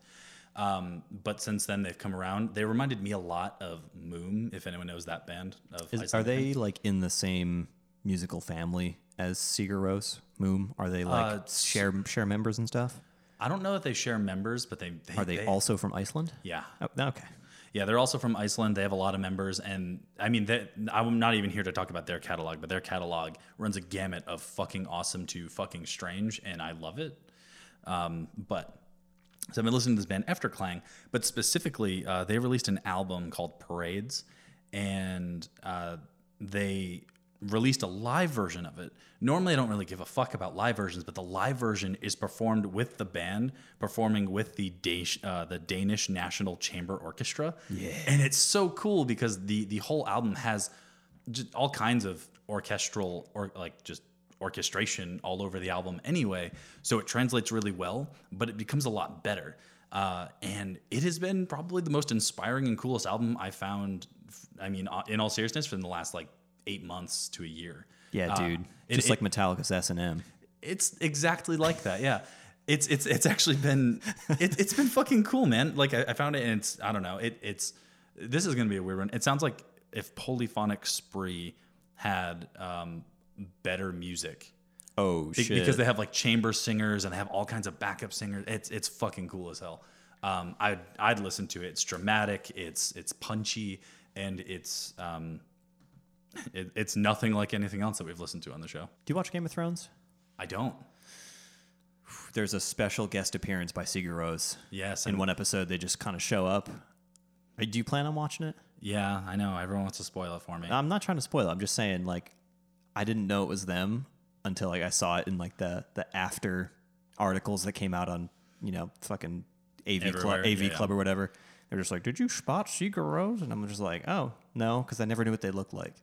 Um, but since then they've come around. They reminded me a lot of Múm, if anyone knows that band. Of Is, are they like in the same musical family as Sigur Rós, Múm? Are they like uh, share share members and stuff? I don't know that they share members, but they, they are they, they, also from Iceland? Yeah. Oh, okay. Yeah, they're also from Iceland. They have a lot of members, and I mean, they, I'm not even here to talk about their catalog, but their catalog runs a gamut of fucking awesome to fucking strange, and I love it. Um, but so I've been listening to this band Efterklang, but specifically, uh, they released an album called Parades, and uh, they released a live version of it. Normally, I don't really give a fuck about live versions, but the live version is performed with the band performing with the Danish, uh, the Danish National Chamber Orchestra. Yeah, and it's so cool because the the whole album has just all kinds of orchestral or like just orchestration all over the album anyway. So it translates really well, but it becomes a lot better. Uh, and it has been probably the most inspiring and coolest album I found. I mean, uh, in all seriousness, from the last like eight months to a year. Yeah, uh, dude. Uh, Just it, like Metallica's S and M. It's exactly like that. Yeah. It's it's it's actually been it, has been fucking cool, man. Like I, I, found it, and it's I don't know. It it's this is gonna be a weird one. It sounds like if Polyphonic Spree had um, better music. Oh shit! Because they have like chamber singers and they have all kinds of backup singers. It's it's fucking cool as hell. Um, I'd I'd listen to it. It's dramatic. It's it's punchy and it's um, it, it's nothing like anything else that we've listened to on the show. Do you watch Game of Thrones? I don't. There's a special guest appearance by Sigur Rós. Yes. In one episode, they just kind of show up. Do you plan on watching it? Yeah, I know. Everyone wants to spoil it for me. I'm not trying to spoil it. I'm just saying, like, I didn't know it was them until like I saw it in like the the after articles that came out on you know fucking AV Everywhere. Club, AV yeah, Club yeah. or whatever. They're just like, "Did you spot Sigur Rós?" And I'm just like, "Oh no," because I never knew what they looked like.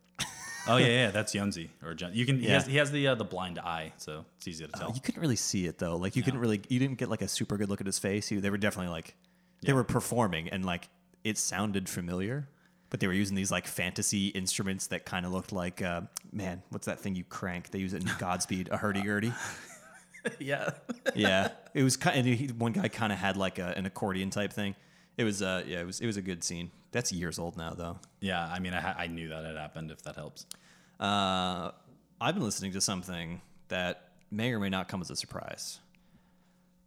Oh yeah, yeah, that's Jónsi or Jun- you can. He Yeah. has, he has the uh, the blind eye, so it's easy to tell. You couldn't really see it though. Like you couldn't really, you didn't get like a super good look at his face. You, they were definitely like, they were performing and like it sounded familiar, but they were using these like fantasy instruments that kind of looked like, uh, man, what's that thing you crank? They use it in Godspeed, a hurdy gurdy. yeah. yeah, it was kind. Of, one guy kind of had like a, an accordion type thing. It was, uh, yeah, it was, it was a good scene. That's years old now though. Yeah, I mean, I, ha- I knew that had happened. If that helps. Uh, I've been listening to something that may or may not come as a surprise.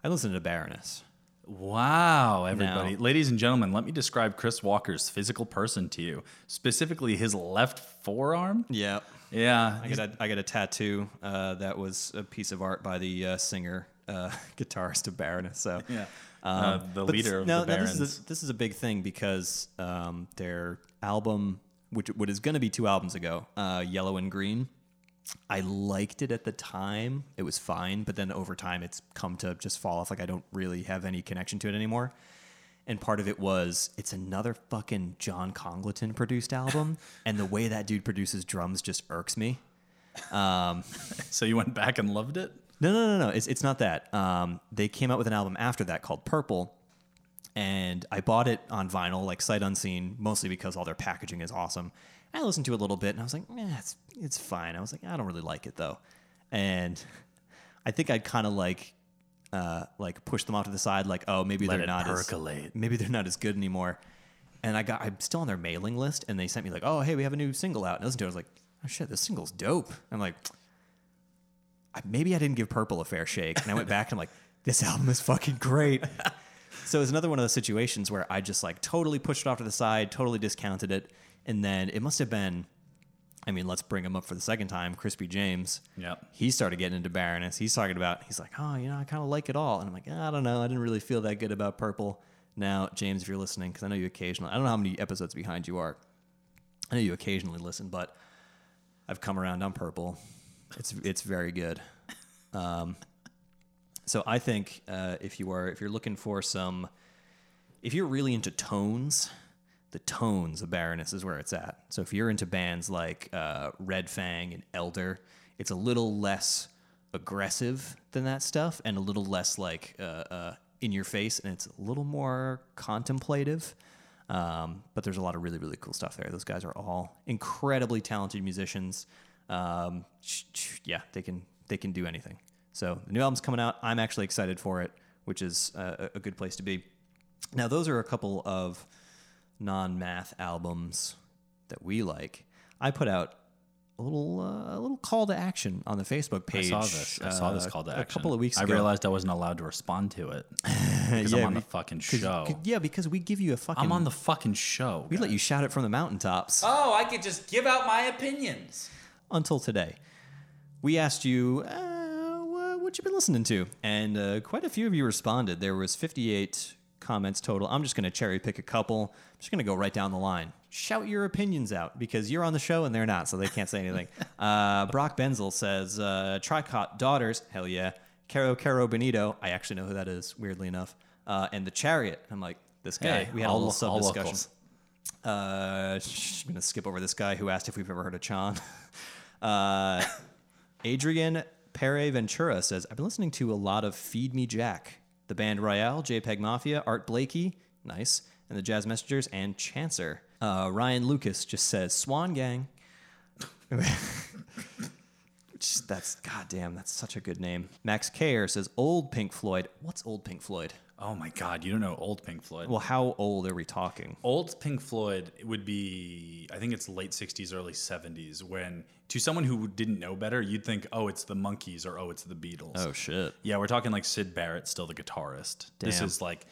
I listened to Baroness. Wow, everybody. Now- Ladies and gentlemen, let me describe Chris Walker's physical person to you, specifically his left forearm. Yeah. Yeah. I got a, I got a tattoo uh, that was a piece of art by the uh, singer, uh, guitarist of Baroness. So Yeah. Um, Uh, the leader this, of no, the no, Barons. This is, a, this is a big thing because um, their album, which what is going to be two albums ago, uh, Yellow and Green. I liked it at the time. It was fine, but then over time, it's come to just fall off. Like I don't really have any connection to it anymore. And part of it was it's another fucking John Congleton produced album, and the way that dude produces drums just irks me. so you went back and loved it? No, no, no, no. It's, it's not that. Um, they came out with an album after that called Purple, and I bought it on vinyl, like sight unseen, mostly because all their packaging is awesome. I listened to it a little bit, and I was like, eh, it's it's fine. I was like, I don't really like it though, and I think I'd kind of like. Uh, like push them off to the side, like oh maybe Let they're not percolate. as maybe they're not as good anymore. And I got I'm still on their mailing list, and they sent me like oh hey we have a new single out, and I listened to it. I was like oh shit this single's dope. I'm like I, maybe I didn't give Purple a fair shake. And I went back and I'm like, this album is fucking great. so it was another one of those situations where I just like totally pushed it off to the side, totally discounted it. And then it must have been, I mean, let's bring him up for the second time, Crispy James. Yep. He started getting into Baroness. He's talking about, he's like, oh, you know, I kind of like it all. And I'm like, I don't know. I didn't really feel that good about Purple. Now, James, if you're listening, because I know you occasionally, I don't know how many episodes behind you are. I know you occasionally listen, but I've come around on Purple. It's it's very good. Um, so I think uh, if you are if you're looking for some, if you're really into tones, the tones of Baroness is where it's at. So if you're into bands like uh, Red Fang and Elder, it's a little less aggressive than that stuff, and a little less like uh, uh, in your face, and it's a little more contemplative. Um, but there's a lot of really, really cool stuff there. Those guys are all incredibly talented musicians. Um, sh- sh- yeah, they can they can do anything. So the new album's coming out. I'm actually excited for it, which is uh, a a good place to be. Now, those are a couple of non-math albums that we like. I put out a little uh, a little call to action on the Facebook page. I page. saw this. I saw this uh, call to action a couple of weeks ago. I ago. realized I wasn't allowed to respond to it because I'm on the fucking fucking 'cause- show. 'cause- yeah, because we give you a fucking. I'm on the fucking show. We let you shout it from the mountaintops. Oh, I could just give out my opinions. Until today. We asked you, uh, what you been listening to? And uh, quite a few of you responded. There was 58 comments total. I'm just going to cherry pick a couple. I'm just going to go right down the line. Shout your opinions out because you're on the show and they're not, so they can't say anything. uh, Brock Benzel says, uh, Tricot Daughters, hell yeah. Caro Caro Benito, I actually know who that is, weirdly enough. Uh, and The Chariot. I'm like, this guy. Hey, we had a little sub discussion. Uh, I'm gonna skip over this guy who asked if we've ever heard of Chon. Uh, Adrian Pere Ventura says, I've been listening to a lot of Feed Me Jack, the band Royale, JPEG Mafia, Art Blakey, nice, and the Jazz Messengers, and Chancer. Uh, Ryan Lucas just says, Swan Gang. Which, that's, goddamn, that's such a good name. Max Kayer says, Old Pink Floyd. What's Old Pink Floyd? Oh my god, you don't know old Pink Floyd. Well, how old are we talking? Old Pink Floyd would be, I think it's late 60s, early 70s, when to someone who didn't know better, you'd think, oh, it's the Monkees or oh, it's the Beatles. Oh, shit. Yeah, we're talking like Syd Barrett, still the guitarist. This is like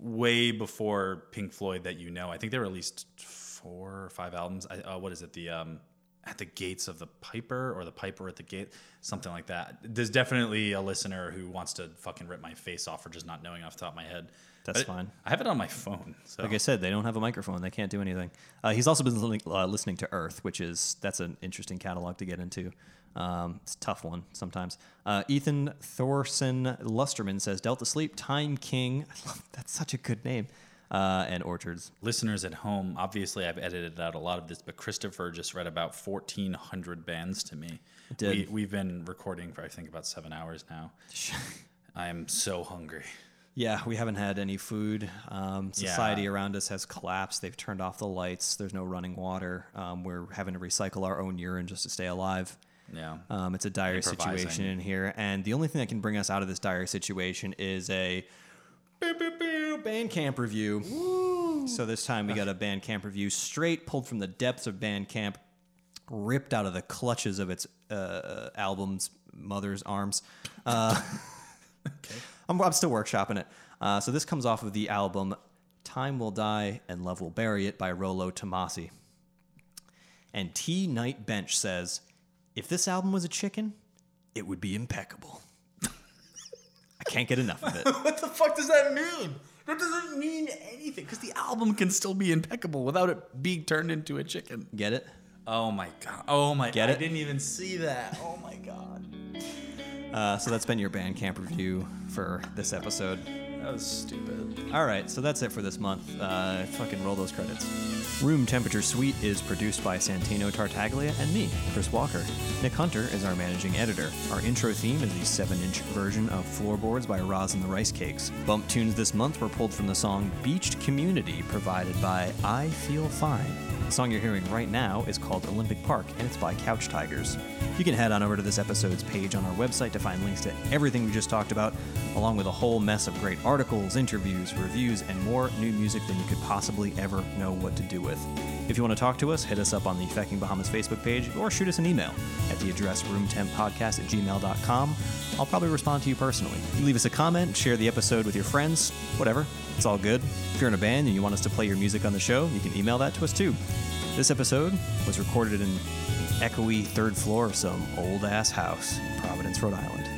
way before Pink Floyd that you know. I think they released four or five albums. I, uh, what is it? The um, at the gates of the Piper or the Piper at the gate, something like that. There's definitely a listener who wants to fucking rip my face off for just not knowing off the top of my head. That's But fine. I have it on my phone. So Like I said, they don't have a microphone. They can't do anything. Uh, he's also been listening, uh, listening to Earth, which is that's an interesting catalog to get into. Um, it's a tough one sometimes. Uh, Ethan Thorson Lusterman says Delta Sleep, Time King. I love, that's such a good name. Uh, and orchards. Listeners at home, obviously, I've edited out a lot of this, but Christopher just read about 1,400 bands to me. did. We, we've been recording for, I think, about seven hours now. I am so hungry. Yeah, we haven't had any food. Um, society Yeah. around us has collapsed. They've turned off the lights. There's no running water. Um, we're having to recycle our own urine just to stay alive. Yeah. Um, it's a dire situation in here, and the only thing that can bring us out of this dire situation is a boo, boo, boo, Bandcamp review. So this time we got a Bandcamp review straight pulled from the depths of Bandcamp, ripped out of the clutches of its uh, album's mother's arms. Uh, I'm, I'm still workshopping it. Uh, so this comes off of the album "Time Will Die and Love Will Bury It" by Rolo Tomassi. And T Night Bench says, if this album was a chicken, it would be impeccable. I can't get enough of it. what the fuck does that mean? That doesn't mean anything because the album can still be impeccable without it being turned into a chicken. Get it? Oh my god. Oh my Get I it? didn't even see that. Oh my god. Uh, so that's been your Bandcamp review for this episode. That was stupid. All right, so that's it for this month. Uh, fucking roll those credits. Room Temperature Suite is produced by Santino Tartaglia and me, Chris Walker. Nikk Hunter is our managing editor. Our intro theme is the 7 inch version of Floorboards by Roz and the Rice Cakes. Bump tunes this month were pulled from the song Beached Community, provided by I Feel Fine. The song you're hearing right now is called Olympic Park, and it's by Couch Tigers. You can head on over to this episode's page on our website to find links to everything we just talked about, along with a whole mess of great articles, interviews, reviews, and more new music than you could possibly ever know what to do with. If you want to talk to us, hit us up on the Fecking Bahamas Facebook page or shoot us an email at the address roomtemppodcast at gmail.com. I'll probably respond to you personally. You leave us a comment, share the episode with your friends, whatever. It's all good. If you're in a band and you want us to play your music on the show, you can email that to us too. This episode was recorded in echoey third floor of some old ass house in Providence, Rhode Island.